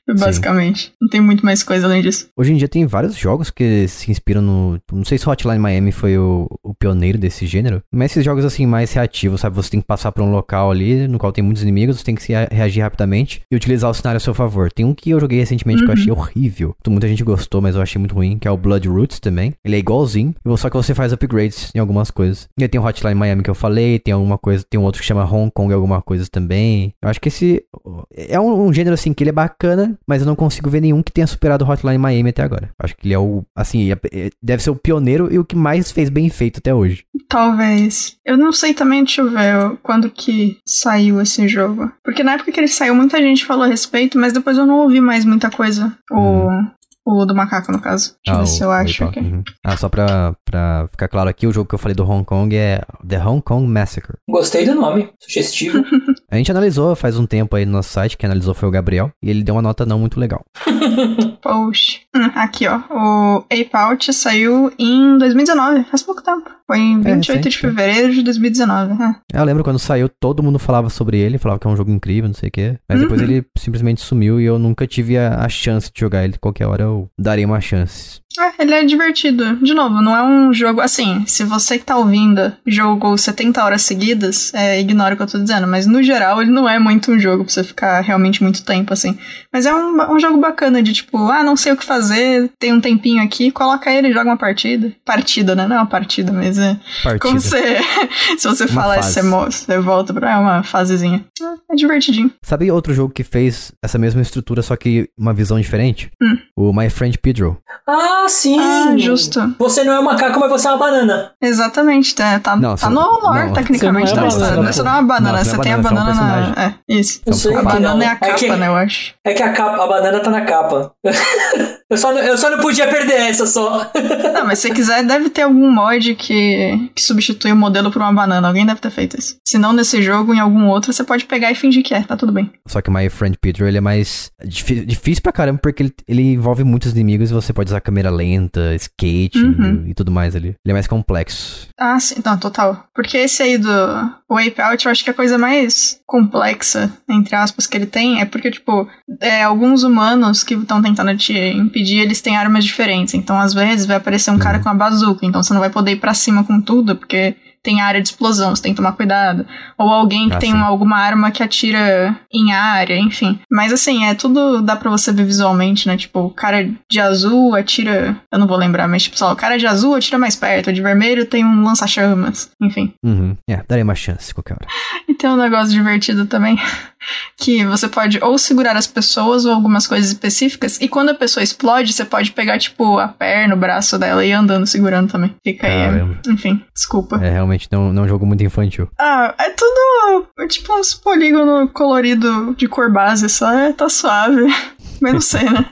Basicamente. Não tem muito mais coisa além disso. Hoje em dia tem vários jogos que se inspiram no. Não sei se Hotline Miami foi o, o pioneiro desse gênero, mas esses jogos assim mais reativos, sabe? Você tem que passar por um local ali no qual tem muitos inimigos, você tem que se rea- reagir rapidamente e utilizar o cenário a seu favor. Tem um que eu joguei recentemente que eu achei horrível. Muita gente gostou, mas eu achei muito ruim, que é o Blood Roots também. Ele é igualzinho, só que você faz upgrades em algumas coisas. E aí tem o Hotline Miami que eu falei, tem alguma coisa, tem um outro que chama Hong Kong alguma coisa também. Eu acho que esse é um, um gênero assim que ele é bacana, mas eu não consigo ver nenhum que tenha superado o Hotline Miami até agora. Acho que ele é o, assim, é- deve ser o pioneiro e o que mais fez bem feito até hoje. Talvez. Eu não sei também, deixa eu ver quando que saiu esse jogo. Porque na época que ele saiu, muita gente falou a respeito, mas depois eu não ouvi mais muita coisa. O, o do macaco, no caso. Deixa eu ver o- se eu acho aqui. uhum. Ah, só pra, pra ficar claro aqui, o jogo que eu falei do Hong Kong é The Hong Kong Massacre. Gostei do nome, sugestivo. A gente analisou faz um tempo aí no nosso site, quem analisou foi o Gabriel, e ele deu uma nota não muito legal. Poxa. Hum, aqui, ó. O Ape Out saiu em 2019, faz pouco tempo. Foi em 28 de recente, é. fevereiro de 2019. é. Eu lembro quando saiu, todo mundo falava sobre ele, falava que é um jogo incrível, não sei o quê. Mas depois Uhum. ele simplesmente sumiu e eu nunca tive a, a chance de jogar ele. Qualquer hora eu daria uma chance. É, ele é divertido. De novo, não é um jogo. Assim, se você que tá ouvindo jogou 70 horas seguidas, é, ignora o que eu tô dizendo. Mas no geral, ele não é muito um jogo pra você ficar realmente muito tempo, assim. Mas é um, um jogo bacana de tipo, ah, não sei o que fazer, tem um tempinho aqui, coloca ele e joga uma partida. Partida, né? Não é uma partida, mas é. Partida. Como você. se você Uma falar, fase. você, mo- você volta pra. É uma fasezinha. É, é divertidinho. Sabe outro jogo que fez essa mesma estrutura, só que uma visão diferente? Hum. O My Friend Pedro. ah, sim! Ah, justo. Você não é um macaco, mas você é uma banana. Exatamente, tá, tá, Não, tá no lore, não, tecnicamente. você não é banana, você, pô. você não é uma banana, Não, você você não é tem a banana, é um banana na. É, isso. Sei a banana não. é a É capa, que- né, eu acho. É que a, capa, a banana tá na capa. eu, só, não- eu só não podia perder essa só. Não, mas se você quiser, deve ter algum mod que, que substitui o modelo por uma banana. Alguém deve ter feito isso. Se não nesse jogo, em algum outro, você pode pegar e fingir que é, tá tudo bem. Só que o My Friend Pedro, ele é mais difí- difícil pra caramba, porque ele, ele envolve muitos inimigos e você pode usar câmera lenta, skate Uhum. e tudo mais ali. Ele é mais complexo. Ah, sim, não, total. Porque esse aí do Wipe Out, eu acho que a coisa mais complexa, entre aspas, que ele tem é porque, tipo, é, alguns humanos que estão tentando te impedir, eles têm armas diferentes. Então, às vezes, vai aparecer um cara Uhum. com uma bazuca, então você não vai poder ir pra cima com tudo, porque tem área de explosão, você tem que tomar cuidado. Ou alguém que Ah, tem sim. uma- alguma arma que atira em área, enfim. Mas assim, é tudo dá pra você ver visualmente, né? Tipo, o cara de azul atira. Eu não vou lembrar, mas tipo, só o cara de azul atira mais perto, o de vermelho tem um lança-chamas, enfim. Uhum. É, darei uma chance qualquer hora. E tem um negócio divertido também. Que você pode ou segurar as pessoas ou algumas coisas específicas. E quando a pessoa explode, você pode pegar, tipo, a perna, o braço dela e ir andando segurando também. Fica aí. Caramba. Enfim, desculpa. É realmente não, não é um jogo muito infantil. Ah, é tudo tipo uns polígono colorido de cor base, só é, tá suave. Mas não sei, né?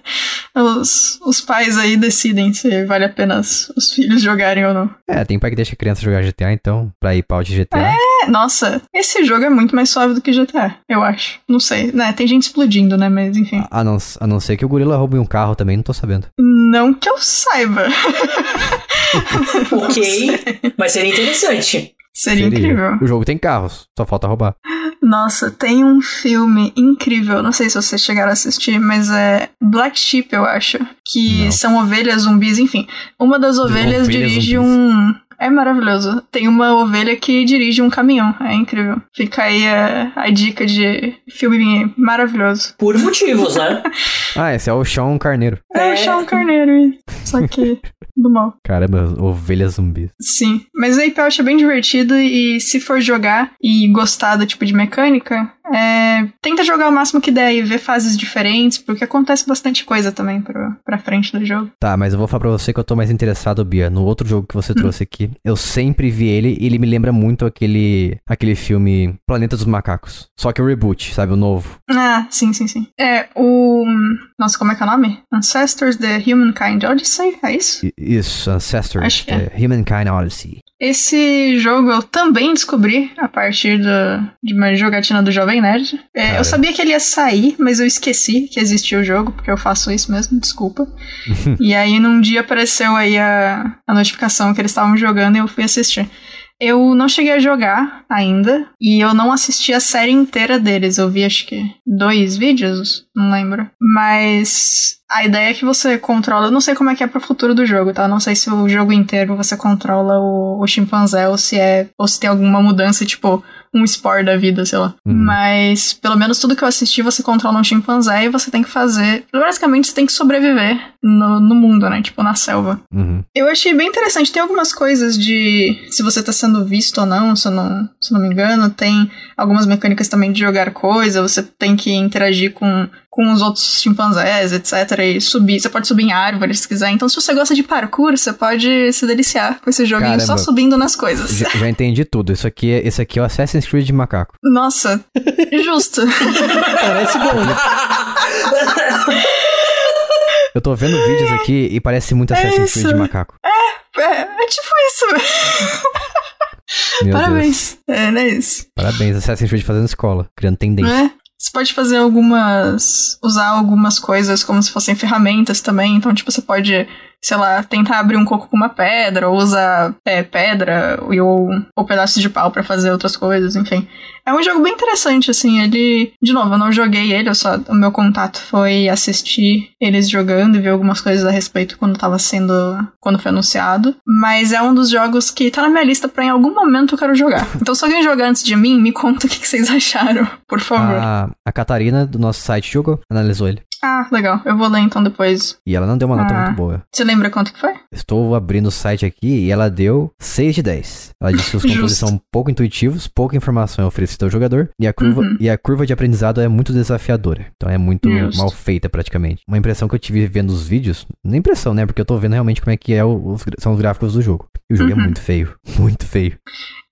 Os, os pais aí decidem se vale a pena os, os filhos jogarem ou não. É, tem pai que deixa a criança jogar GTA, então, pra ir pau de GTA. É, nossa, esse jogo é muito mais suave do que GTA, eu acho. Não sei, né? Tem gente explodindo, né? Mas enfim. A não, a não ser que o gorila roube um carro também, não tô sabendo. Não que eu saiba. ok, mas seria interessante. Seria, incrível. O jogo tem carros, só falta roubar. Nossa, tem um filme incrível, não sei se vocês chegaram a assistir, mas é Black Sheep, eu acho. Que Não. são ovelhas zumbis, enfim. Uma das ovelhas Ovelhas dirige zumbis. um. É maravilhoso. Tem uma ovelha que dirige um caminhão. É incrível. Fica aí a, a dica de filme maravilhoso. Por motivos, né? Ah, esse é o Sean Carneiro. É, É. o Sean Carneiro, só que do mal. Caramba, ovelhas zumbis. Sim, mas aí eu acho bem divertido e se for jogar e gostar do tipo de mecânica, é, tenta jogar o máximo que der e ver fases diferentes, porque acontece bastante coisa também pra, pra frente do jogo. Tá, mas eu vou falar pra você que eu tô mais interessado, Bia, no outro jogo que você trouxe aqui. Eu sempre vi ele e ele me lembra muito aquele aquele filme Planeta dos Macacos. Só que o reboot, sabe? O novo. Ah, sim, sim, sim. É o. Nossa, como é que é o nome? Ancestors The Humankind Odyssey? É isso? I- Isso, Ancestors, Acho que é. The Humankind Odyssey. Esse jogo eu também descobri a partir do, de uma jogatina do Jovem Nerd. É, Cara. eu sabia que ele ia sair, mas eu esqueci que existia o jogo, porque eu faço isso mesmo, desculpa. e aí num dia apareceu aí a, a notificação que eles estavam jogando e eu fui assistir. Eu não cheguei a jogar ainda, e eu não assisti a série inteira deles. Eu vi acho que dois vídeos, não lembro. Mas a ideia é que você controla. Eu não sei como é que é pro futuro do jogo, tá? Eu não sei se o jogo inteiro você controla o, o chimpanzé ou se é. ou se tem alguma mudança, tipo, um spore da vida, sei lá. Uhum. Mas, pelo menos tudo que eu assisti, você controla um chimpanzé e você tem que fazer. Basicamente, você tem que sobreviver no, no mundo, né? Tipo, na selva. Uhum. Eu achei bem interessante. Tem algumas coisas de se você tá sendo visto ou não, se eu não, se eu não me engano. Tem algumas mecânicas também de jogar coisa. Você tem que interagir com, com os outros chimpanzés, etc. E subir. Você pode subir em árvores se quiser. Então, se você gosta de parkour, você pode se deliciar com esse joguinho Caramba. só subindo nas coisas. Já, já entendi tudo. Isso aqui, é, esse aqui é o Assassin's Creed de macaco. Nossa, justo. Parece bom. né? Eu tô vendo vídeos aqui e parece muito Assassin's Creed isso. de macaco. É, é tipo isso. Meu Deus. Parabéns. É, não é isso. Parabéns, Assassin's Creed fazendo escola, criando tendência. né? Você pode fazer algumas. usar algumas coisas como se fossem ferramentas também. Então, tipo, você pode, sei lá, tentar abrir um coco com uma pedra, ou usar é, pedra, ou, ou pedaços de pau pra fazer outras coisas, enfim. É um jogo bem interessante, assim. Ele. De novo, eu não joguei ele, eu só. O meu contato foi assistir eles jogando e ver algumas coisas a respeito quando tava sendo. quando foi anunciado. Mas é um dos jogos que tá na minha lista pra em algum momento eu quero jogar. Então, se alguém jogar antes de mim, me conta o que, que vocês acharam, por favor. A, a Catarina do nosso site jogou, analisou ele. Ah, legal. Eu vou ler então depois. E ela não deu uma nota Ah. muito boa. Você lembra quanto que foi? Estou abrindo o site aqui e ela deu 6 de 10. Ela disse que os controles são pouco intuitivos, pouca informação é oferecida ao jogador e a curva, Uhum. e a curva de aprendizado é muito desafiadora. Então é muito Justo. mal feita praticamente. Uma impressão que eu tive vendo os vídeos, nem impressão, né? Porque eu tô vendo realmente como é que é os, são os gráficos do jogo. E o jogo é Uhum. muito feio, muito feio.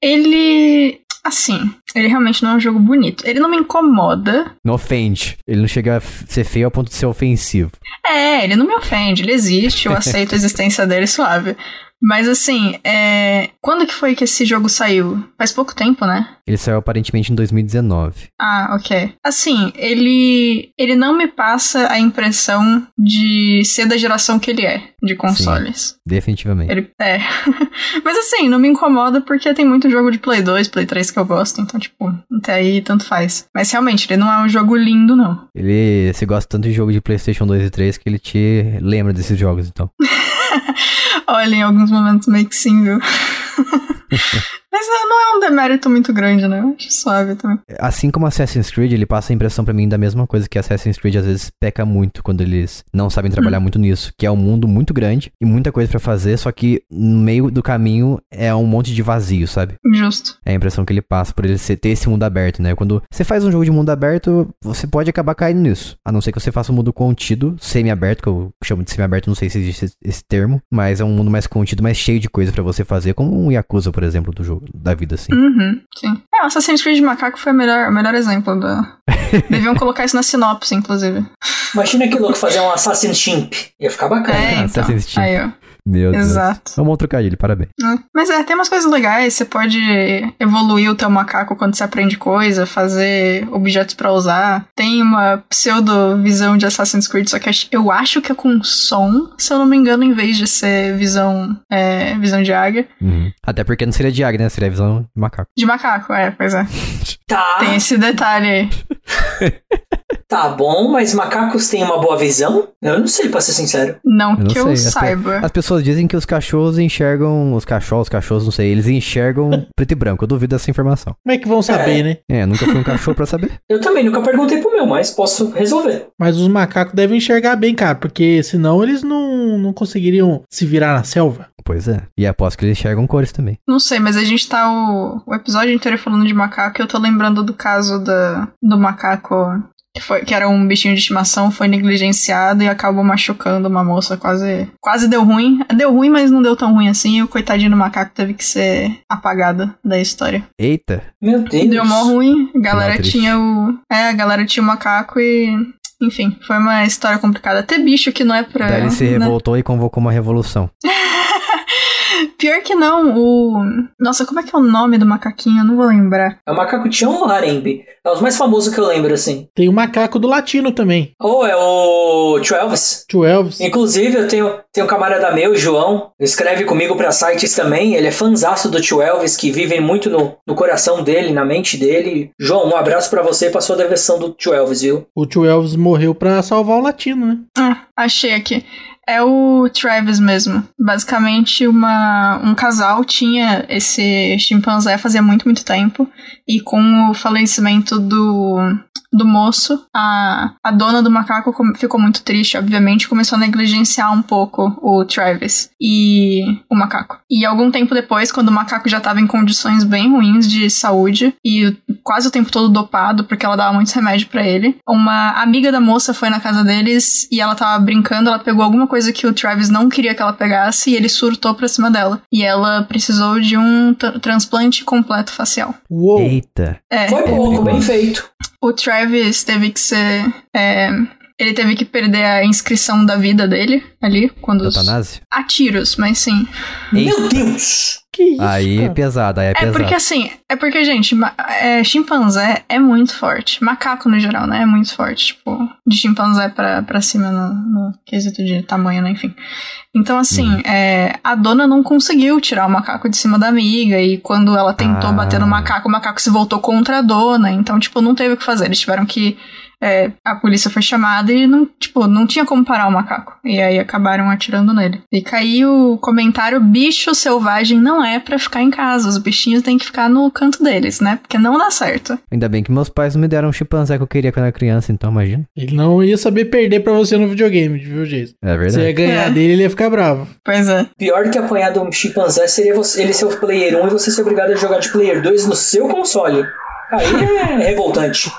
Ele. Assim, ele realmente não é um jogo bonito. Ele não me incomoda. Não ofende. Ele não chega a ser feio ao ponto de ser ofensivo. É, ele não me ofende. Ele existe, eu aceito a existência dele suave. Mas assim, é... quando que foi que esse jogo saiu? Faz pouco tempo, né? Ele saiu aparentemente em 2019. Ah, ok. Assim, ele ele não me passa a impressão de ser da geração que ele é, de consoles. Definitivamente. Ele é. Mas assim, não me incomoda porque tem muito jogo de Play 2, Play 3 que eu gosto, então, tipo, até aí tanto faz. Mas realmente, ele não é um jogo lindo, não. Ele se gosta tanto de jogo de PlayStation 2 e 3 que ele te lembra desses jogos, então. Olha, em alguns momentos meio que sim, viu? Mas não, é um demérito muito grande, né? Eu acho suave também. Assim como Assassin's Creed, ele passa a impressão pra mim da mesma coisa que Assassin's Creed às vezes peca muito quando eles não sabem trabalhar muito nisso, que é um mundo muito grande e muita coisa pra fazer, só que no meio do caminho é um monte de vazio, sabe? Justo. É a impressão que ele passa por ele ter esse mundo aberto, né? Quando você faz um jogo de mundo aberto, você pode acabar caindo nisso. A não ser que você faça um mundo contido, semi-aberto, que eu chamo de semi-aberto, não sei se existe esse- esse termo, mas é um mundo mais contido, mais cheio de coisa pra você fazer, como um Yakuza, por exemplo, do jogo, da vida assim. Uhum, sim. É, o Assassin's Creed Macaco foi o melhor, o melhor exemplo da. Deviam colocar isso na sinopse, inclusive. Imagina que louco fazer um Assassin's Chimp. Ia ficar bacana. É, então. Assassin's Creed. Aí, ó. Meu Deus. Exato. É um trocadilho, parabéns. né? Mas é, tem umas coisas legais. Você pode evoluir o teu macaco quando você aprende coisa, fazer objetos pra usar. Tem uma pseudo-visão de Assassin's Creed, só que eu acho que é com som, se eu não me engano, em vez de ser visão, é, visão de águia. Uhum. Até porque não seria de águia, né? Seria visão de macaco. De macaco, é, pois é. Tá, Tem esse detalhe aí. tá bom, mas macacos têm uma boa visão? Eu não sei, pra ser sincero. Não Eu não que eu sei, as pe- saiba. As pessoas dizem que os cachorros enxergam. Os cachorros, os cachorros, não sei, eles enxergam preto e branco. Eu duvido dessa informação. Como é que vão saber, É. né? É, nunca fui um cachorro pra saber. Eu também nunca perguntei pro meu, mas posso resolver. Mas os macacos devem enxergar bem, cara, porque senão eles não, não conseguiriam se virar na selva. Pois é. E aposto que eles enxergam cores também. Não sei, mas a gente tá o, o episódio inteiro falando de macaco e eu tô lembrando do caso da, do macaco foi, que era um bichinho de estimação, foi negligenciado e acabou machucando uma moça, quase, quase deu ruim. Deu ruim, mas não deu tão ruim assim, e o coitadinho do macaco teve que ser apagado da história. Eita! Meu Deus. Deu mó ruim, a galera triste. tinha o. É, a galera tinha o macaco e. Enfim, foi uma história complicada. Até bicho que não é pra. Daí ele se né? revoltou e convocou uma revolução. Pior que não, o. Nossa, como é que é o nome do macaquinho? Eu não vou lembrar. É o macaco Tião ou Harembe? É os mais famosos que eu lembro, assim. Tem o macaco do latino também. Ou é o Tio Elvis. Tio Elvis. Inclusive, eu tenho, tenho um camarada meu, João, escreve comigo pra sites também. Ele é fanzaço do Tio Elvis, que vive muito no, no coração dele, na mente dele. João, um abraço pra você e pra sua deversão do Tio Elvis, viu? O tio Elvis morreu pra salvar o latino, né? Ah, achei aqui. É o Travis mesmo. Basicamente, uma, um casal tinha esse chimpanzé fazia muito, muito tempo. E com o falecimento do, do moço, a, a dona do macaco ficou muito triste, obviamente, começou a negligenciar um pouco o Travis e o macaco. E algum tempo depois, quando o macaco já estava em condições bem ruins de saúde e quase o tempo todo dopado, porque ela dava muitos remédios pra ele, uma amiga da moça foi na casa deles e ela tava brincando, ela pegou alguma coisa que o Travis não queria que ela pegasse e ele surtou pra cima dela. E ela precisou de um tra- transplante completo facial. Uou! Eita! É, Foi pouco, perigoso. bem feito. O Travis teve que ser. é, ele teve que perder a inscrição da vida dele ali, quando. os-? A tiros, mas sim. Meu Deus! Que isso, Aí é cara? pesado, aí é, É pesado. porque assim, é porque, gente, é, chimpanzé é muito forte. Macaco no geral, né? É muito forte. Tipo, de chimpanzé pra, pra cima no, no quesito de tamanho, né? Enfim. Então, assim, Uhum. é, a dona não conseguiu tirar o macaco de cima da amiga. E quando ela tentou Ah. bater no macaco, o macaco se voltou contra a dona. Então, tipo, não teve o que fazer. Eles tiveram que. É, a polícia foi chamada e não, tipo, não tinha como parar o macaco. E aí acabaram atirando nele. E caiu o comentário: bicho selvagem não é pra ficar em casa. Os bichinhos têm que ficar no canto deles, né? Porque não dá certo. Ainda bem que meus pais não me deram um chimpanzé que eu queria quando era criança, então imagina. Ele não ia saber perder pra você no videogame, viu, Jason? É Você ia verdade. ganhar É. dele, ele ia ficar bravo. Pois é. Pior que apanhar de um chimpanzé seria você, ele ser o player 1 e você ser obrigado a jogar de player 2 no seu console. Aí é revoltante.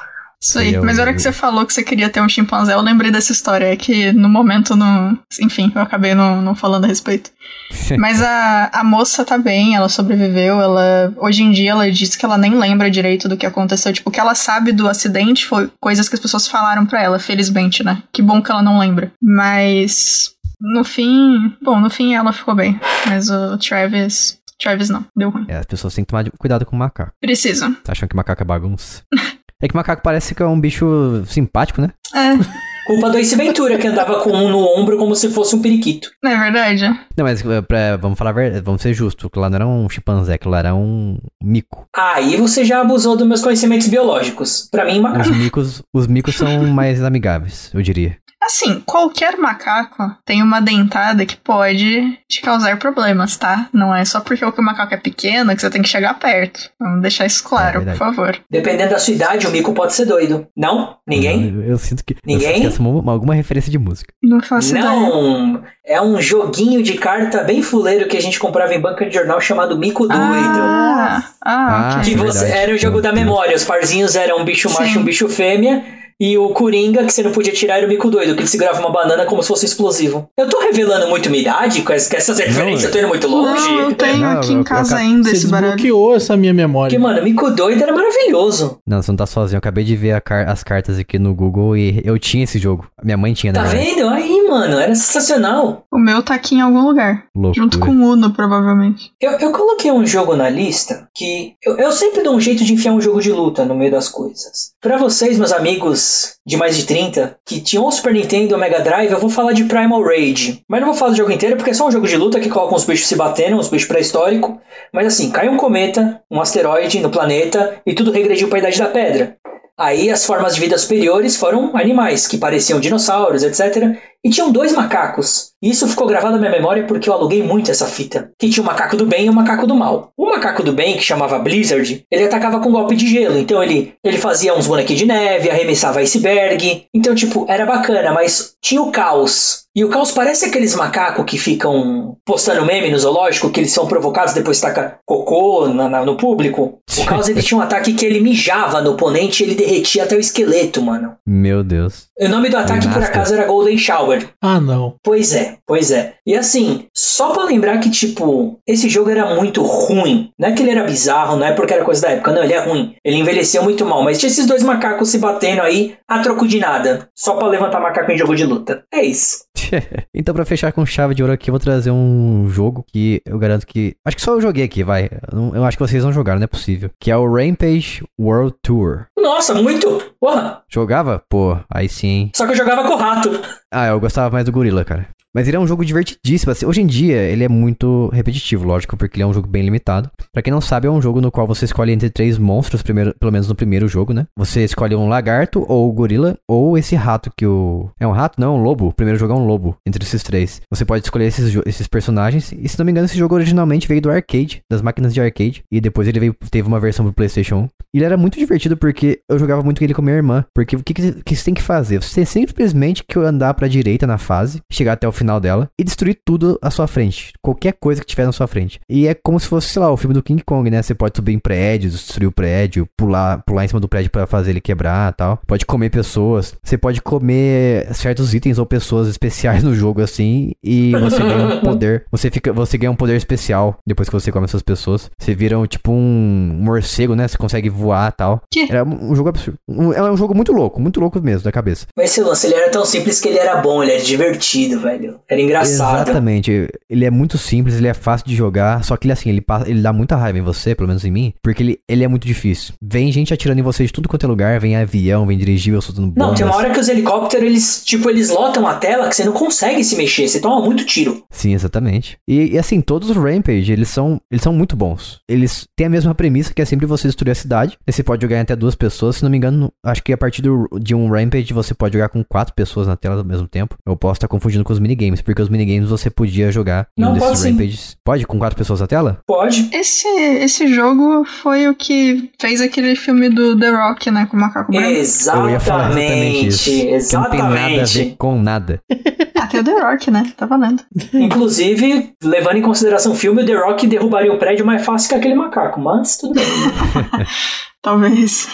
Isso aí. Eu- Mas a hora que você falou que você queria ter um chimpanzé, eu lembrei dessa história. É que no momento não. Enfim, eu acabei não, não falando a respeito. Mas a, a moça tá bem, ela sobreviveu. Ela. Hoje em dia ela disse que ela nem lembra direito do que aconteceu. Tipo, o que ela sabe do acidente foi coisas que as pessoas falaram pra ela, felizmente, né? Que bom que ela não lembra. Mas. No fim. Bom, no fim ela ficou bem. Mas o Travis. Travis não, deu ruim. É, as pessoas têm que tomar cuidado com o macaco. Precisa. Tá achando que macaco é bagunça? é que macaco parece que é um bicho simpático, né? É, Culpa do Ace Ventura, que andava com um no ombro como se fosse um periquito. não é verdade? Não, mas é, pra- vamos falar a verdade, vamos ser justos. Aquilo lá não era um chimpanzé, aquilo lá era um mico. Aí você já abusou dos meus conhecimentos biológicos. Pra mim, Os macaco. micos, os micos são mais amigáveis, eu diria. Assim, qualquer macaco tem uma dentada que pode te causar problemas, tá? Não é só porque o macaco é pequeno que você tem que chegar perto. Vamos deixar isso É claro, por verdade. favor. Dependendo da sua idade, o mico pode ser doido. Não? Ninguém? Eu, eu sinto que. Ninguém? Eu sinto que essa é uma- alguma referência de música. Não faço ideia. Não! É um joguinho de carta bem fuleiro que a gente comprava em banca de jornal chamado Mico Doido. Ah, ah, Ah, que você era o jogo da memória. Os parzinhos eram um bicho macho e um bicho fêmea. E o Coringa, que você não podia tirar, era o Mico Doido, que ele segurava uma banana como se fosse um explosivo. Eu tô revelando muito minha idade com essas referências, eu tô indo muito longe. Não, eu tenho Não, aqui eu- em eu casa acabo- ainda Você esse baralho. desbloqueou essa minha memória. Porque, mano, Mico Doido era maravilhoso. Não, você não tá sozinho. Eu acabei de ver a car- as cartas aqui no Google e eu tinha esse jogo. Minha mãe tinha, Tá na verdade. vendo? Aí, mano, era sensacional. O meu tá aqui em algum lugar. Loucura. Junto com o Uno, provavelmente. Eu, eu coloquei um jogo na lista que eu, eu sempre dou um jeito de enfiar um jogo de luta no meio das coisas. Pra vocês, meus amigos de mais de 30, que tinham o Super Nintendo e o Mega Drive, eu vou falar de Primal Rage. Mas não vou falar do jogo inteiro, porque é só um jogo de luta que coloca uns bichos se batendo, uns bichos pré-históricos. Mas assim, cai um cometa, um asteroide no planeta e tudo regrediu pra Idade da Pedra. Aí as formas de vida superiores foram animais, que pareciam dinossauros, etc. E tinham dois macacos. Isso ficou gravado na minha memória porque eu aluguei muito essa fita. Que tinha o macaco do bem e o macaco do mal. O macaco do bem, que chamava Blizzard, ele atacava com golpe de gelo. Então ele, ele fazia uns bonequinhos de neve, arremessava iceberg. Então, tipo, era bacana, mas tinha o caos. E o caos parece aqueles macacos que ficam postando meme no zoológico, que eles são provocados depois taca cocô na- na- no público. O caos ele tinha um ataque que ele mijava no oponente e ele derretia até o esqueleto, mano. Meu Deus. O nome do ataque, por acaso, era Golden Shower. Ah, não. Pois é, pois é. E assim, só pra lembrar que, tipo, esse jogo era muito ruim. Não é que ele era bizarro, não é porque era coisa da época, não, ele é ruim. Ele envelheceu muito mal, mas tinha esses dois macacos se batendo aí a troco de nada. Só pra levantar macaco em jogo de luta. É isso. então, pra fechar com chave de ouro aqui, eu vou trazer um jogo que eu garanto que. Acho que só eu joguei aqui, vai. Eu, não- eu acho que vocês não jogaram, não é possível. Que é o Rampage World Tour. Nossa, muito! Porra! Jogava? Pô, aí sim. Só que eu jogava com o rato. Ah, eu gostava mais do Gorilla, cara. Mas ele é um jogo divertidíssimo. assim. hoje em dia, ele é muito repetitivo, lógico, porque ele é um jogo bem limitado. Pra quem não sabe, é um jogo no qual você escolhe entre três monstros, primeiro, pelo menos no primeiro jogo, né? Você escolhe um lagarto, ou gorila, ou esse rato que o... É um rato? Não, é um lobo. O primeiro jogo é um lobo, entre esses três. Você pode escolher esses, esses personagens. E se não me engano, esse jogo originalmente veio do arcade, das máquinas de arcade. E depois ele veio, teve uma versão pro PlayStation 1. E ele era muito divertido porque eu jogava muito ele com minha irmã. Porque o que, que, que você tem que fazer? Você tem simplesmente que andar pra direita na fase, chegar até o final dela e destruir tudo à sua frente. Qualquer coisa que tiver na sua frente. E é como se fosse, sei lá, o filme do King Kong, né? Você pode subir em prédios, destruir o prédio, pular, pular em cima do prédio pra fazer ele quebrar tal. Pode comer pessoas. Você pode comer certos itens ou pessoas especiais no jogo assim. E você ganha um poder. Você, fica, você ganha um poder especial depois que você come essas pessoas. Você vira um, tipo um morcego, né? Você consegue voar tal. Que? Era um um jogo absurdo. Um- é um jogo muito louco, muito louco mesmo da cabeça. Mas esse lance, ele era tão simples que ele era bom, ele era divertido, velho. Era engraçado. Exatamente. Ele é muito simples, ele é fácil de jogar, só que ele assim, ele, passa, ele dá muita raiva em você, pelo menos em mim, porque ele, ele é muito difícil. Vem gente atirando em você de tudo quanto é lugar, vem avião, vem dirigível soltando bombas. Não, tem uma hora que os helicópteros, eles, tipo, eles lotam a tela que você não consegue se mexer, você toma muito tiro. Sim, exatamente. E, e, assim, todos os Rampage, eles são, eles são muito bons. Eles têm a mesma premissa, que é sempre você destruir a cidade. E você pode jogar em até duas pessoas. Se não me engano, acho que a partir do- de um Rampage você pode jogar com quatro pessoas na tela ao mesmo tempo. Eu posso estar confundindo com os minigames, porque os minigames você podia jogar em Não, um desses pode sim. Rampages. Pode? Com quatro pessoas na tela? Pode. Esse, esse jogo foi o que fez aquele filme do The Rock, né? Com o macaco branco. Eu ia falar exatamente isso. Exatamente. Que não tem nada a ver Exatamente. com nada. Até o The Rock, né? Tá valendo. Inclusive, levando em consideração o filme, o The Rock derrubaria o prédio mais fácil que aquele macaco, mas tudo bem. Talvez.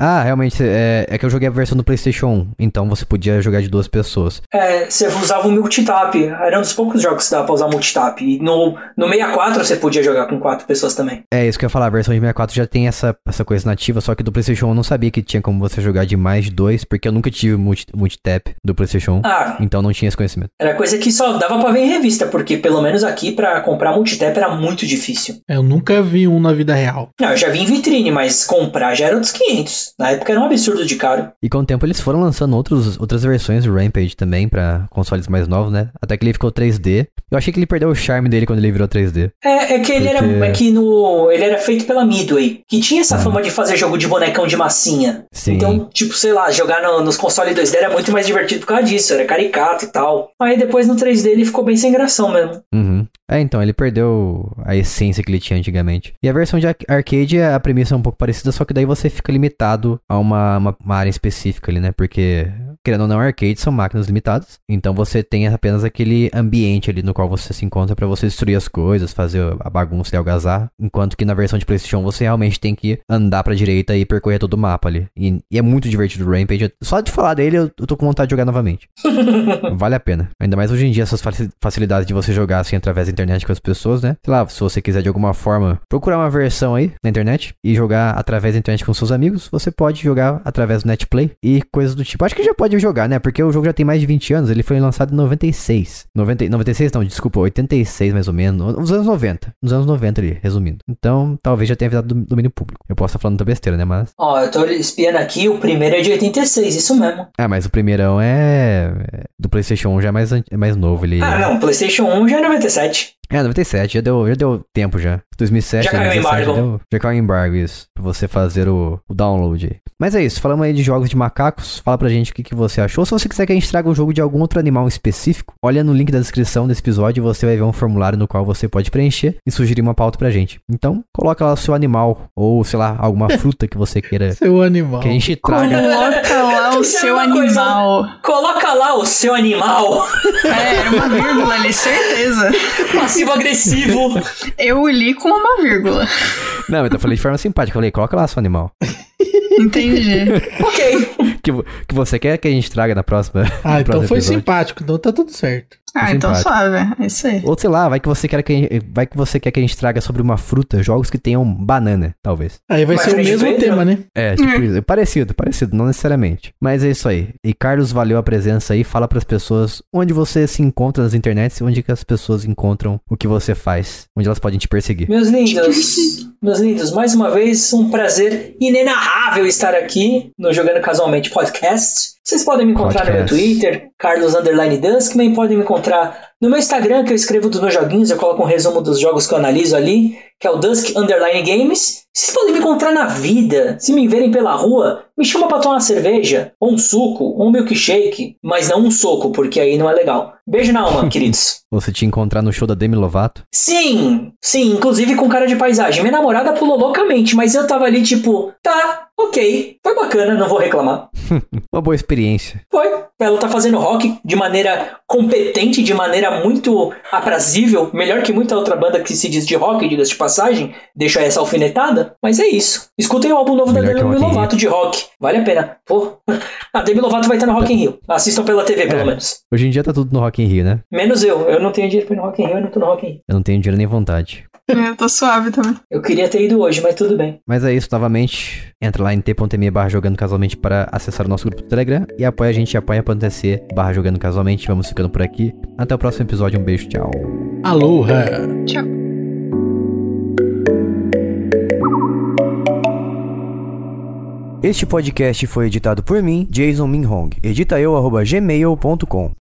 Ah, realmente, é, é que eu joguei a versão do PlayStation 1, então você podia jogar de duas pessoas. É, você usava o multitap. Era um dos poucos jogos que dava pra usar multitap. E no, no 64 você podia jogar com quatro pessoas também. É isso que eu ia falar, a versão de 64 já tem essa, essa coisa nativa, só que do PlayStation 1 eu não sabia que tinha como você jogar de mais de dois, porque eu nunca tive multi, multitap do PlayStation 1, Ah, então não tinha esse conhecimento. era coisa que só dava pra ver em revista, porque pelo menos aqui pra comprar multitap era muito difícil. Eu nunca vi um na vida real. Não, eu já vi em vitrine, mas comprar já era outros 500. Na época era um absurdo de caro. E com o tempo eles foram lançando outros, outras versões do Rampage também pra consoles mais novos, né? Até que ele ficou 3D. Eu achei que ele perdeu o charme dele quando ele virou 3D. É, é que ele Porque- era é que no ele era feito pela Midway, que tinha essa Ah. fama de fazer jogo de bonecão de massinha. Sim. Então, tipo, sei lá, jogar no- nos consoles 2D era muito mais divertido por causa disso, era caricato e tal. Aí depois no 3D ele ficou bem sem gração mesmo. Uhum. É, então, ele perdeu a essência que ele tinha antigamente. E a versão de ar- arcade, a premissa é um pouco parecida, só que daí você fica limitado a uma, uma, uma área específica ali, né? Porque querendo ou não, arcade são máquinas limitadas. Então você tem apenas aquele ambiente ali no qual você se encontra para você destruir as coisas, fazer a bagunça e algazar. Enquanto que na versão de PlayStation você realmente tem que andar pra direita e percorrer todo o mapa ali. E, e é muito divertido o Rampage. Só de falar dele eu, eu tô com vontade de jogar novamente. vale a pena. Ainda mais hoje em dia essas facilidades de você jogar assim através da internet com as pessoas, né? Sei lá, se você quiser de alguma forma procurar uma versão aí na internet e jogar através da internet com seus amigos, você pode jogar através do Netplay e coisas do tipo. Acho que já pode jogar, né? Porque o jogo já tem mais de 20 anos, ele foi lançado em 96. 90, 96 não, desculpa, 86 mais ou menos, nos anos 90. Nos anos 90 ali, resumindo. Então, talvez já tenha virado do domínio público. Eu posso estar falando da besteira, né? Mas. Ó, oh, eu tô espiando aqui, o primeiro é de 86, isso mesmo. Ah, mas o primeirão é. Do PlayStation 1 já é mais, é mais novo. Ele... Ah, não, PlayStation 1 já é 97. É, 97, já deu, já deu tempo já. 2007, já caiu o embargo. Já, deu, já caiu embargo, isso. Pra você fazer o, o download aí. Mas é isso, falamos aí de jogos de macacos. Fala pra gente o que, que você achou. Se você quiser que a gente traga um jogo de algum outro animal específico, olha no link da descrição desse episódio e você vai ver um formulário no qual você pode preencher e sugerir uma pauta pra gente. Então, coloca lá o seu animal, ou sei lá, alguma fruta que você queira. seu animal. Que a gente traga. Coloca lá o seu animal. Coisa, coloca lá o seu animal. É, era uma vírgula ali, certeza. Passivo-agressivo. Eu li com uma vírgula. Não, eu falei de forma simpática. Eu falei, coloca lá seu animal. Entendi. ok. Que, que você quer que a gente traga na próxima. Ah, então foi episódio. simpático, então tá tudo certo. Ah, então suave, é isso aí. Ou sei lá, vai que você quer que gente, vai que você quer que a gente traga sobre uma fruta, jogos que tenham banana, talvez. Aí vai Mas ser o mesmo tema, né? É, tipo, hum. parecido, parecido, não necessariamente. Mas é isso aí. E Carlos, valeu a presença aí, fala para as pessoas onde você se encontra nas internets e onde que as pessoas encontram o que você faz, onde elas podem te perseguir. Meus lindos, meus lindos, mais uma vez um prazer inenarrável estar aqui no Jogando Casualmente Podcast. Vocês podem me encontrar Podcast. no meu Twitter, Carlos Underline Duskman, podem me encontrar contra no meu Instagram, que eu escrevo dos meus joguinhos, eu coloco um resumo dos jogos que eu analiso ali, que é o Dusk Underline Games. Vocês podem me encontrar na vida. Se me verem pela rua, me chama pra tomar uma cerveja, ou um suco, ou um milkshake, mas não um soco, porque aí não é legal. Beijo na alma, queridos. Você te encontrar no show da Demi Lovato? Sim, sim, inclusive com cara de paisagem. Minha namorada pulou loucamente, mas eu tava ali tipo, tá, ok, foi bacana, não vou reclamar. Uma boa experiência. Foi. Ela tá fazendo rock de maneira competente, de maneira muito aprazível, melhor que muita outra banda que se diz de rock, diga-se de passagem. Deixa essa alfinetada, mas é isso. Escutem o álbum novo melhor da Demi Lovato de rock. Vale a pena. Pô, a Demi Lovato vai estar no Rock in Rio. Assistam pela TV, é, pelo menos. Hoje em dia tá tudo no Rock in Rio, né? Menos eu. Eu não tenho dinheiro pra ir no Rock in Rio, eu não tô no Rock in Rio. Eu não tenho dinheiro nem vontade. É, eu tô suave também. Eu queria ter ido hoje, mas tudo bem. Mas é isso, novamente. Entra lá em t.me barra jogando casualmente para acessar o nosso grupo do Telegram e apoia a gente apoia.se barra jogando casualmente. Vamos ficando por aqui. Até o próximo episódio. Um beijo, tchau. Aloha! Tchau. Este podcast foi editado por mim, Jason Minhong. Edita eu, gmail.com.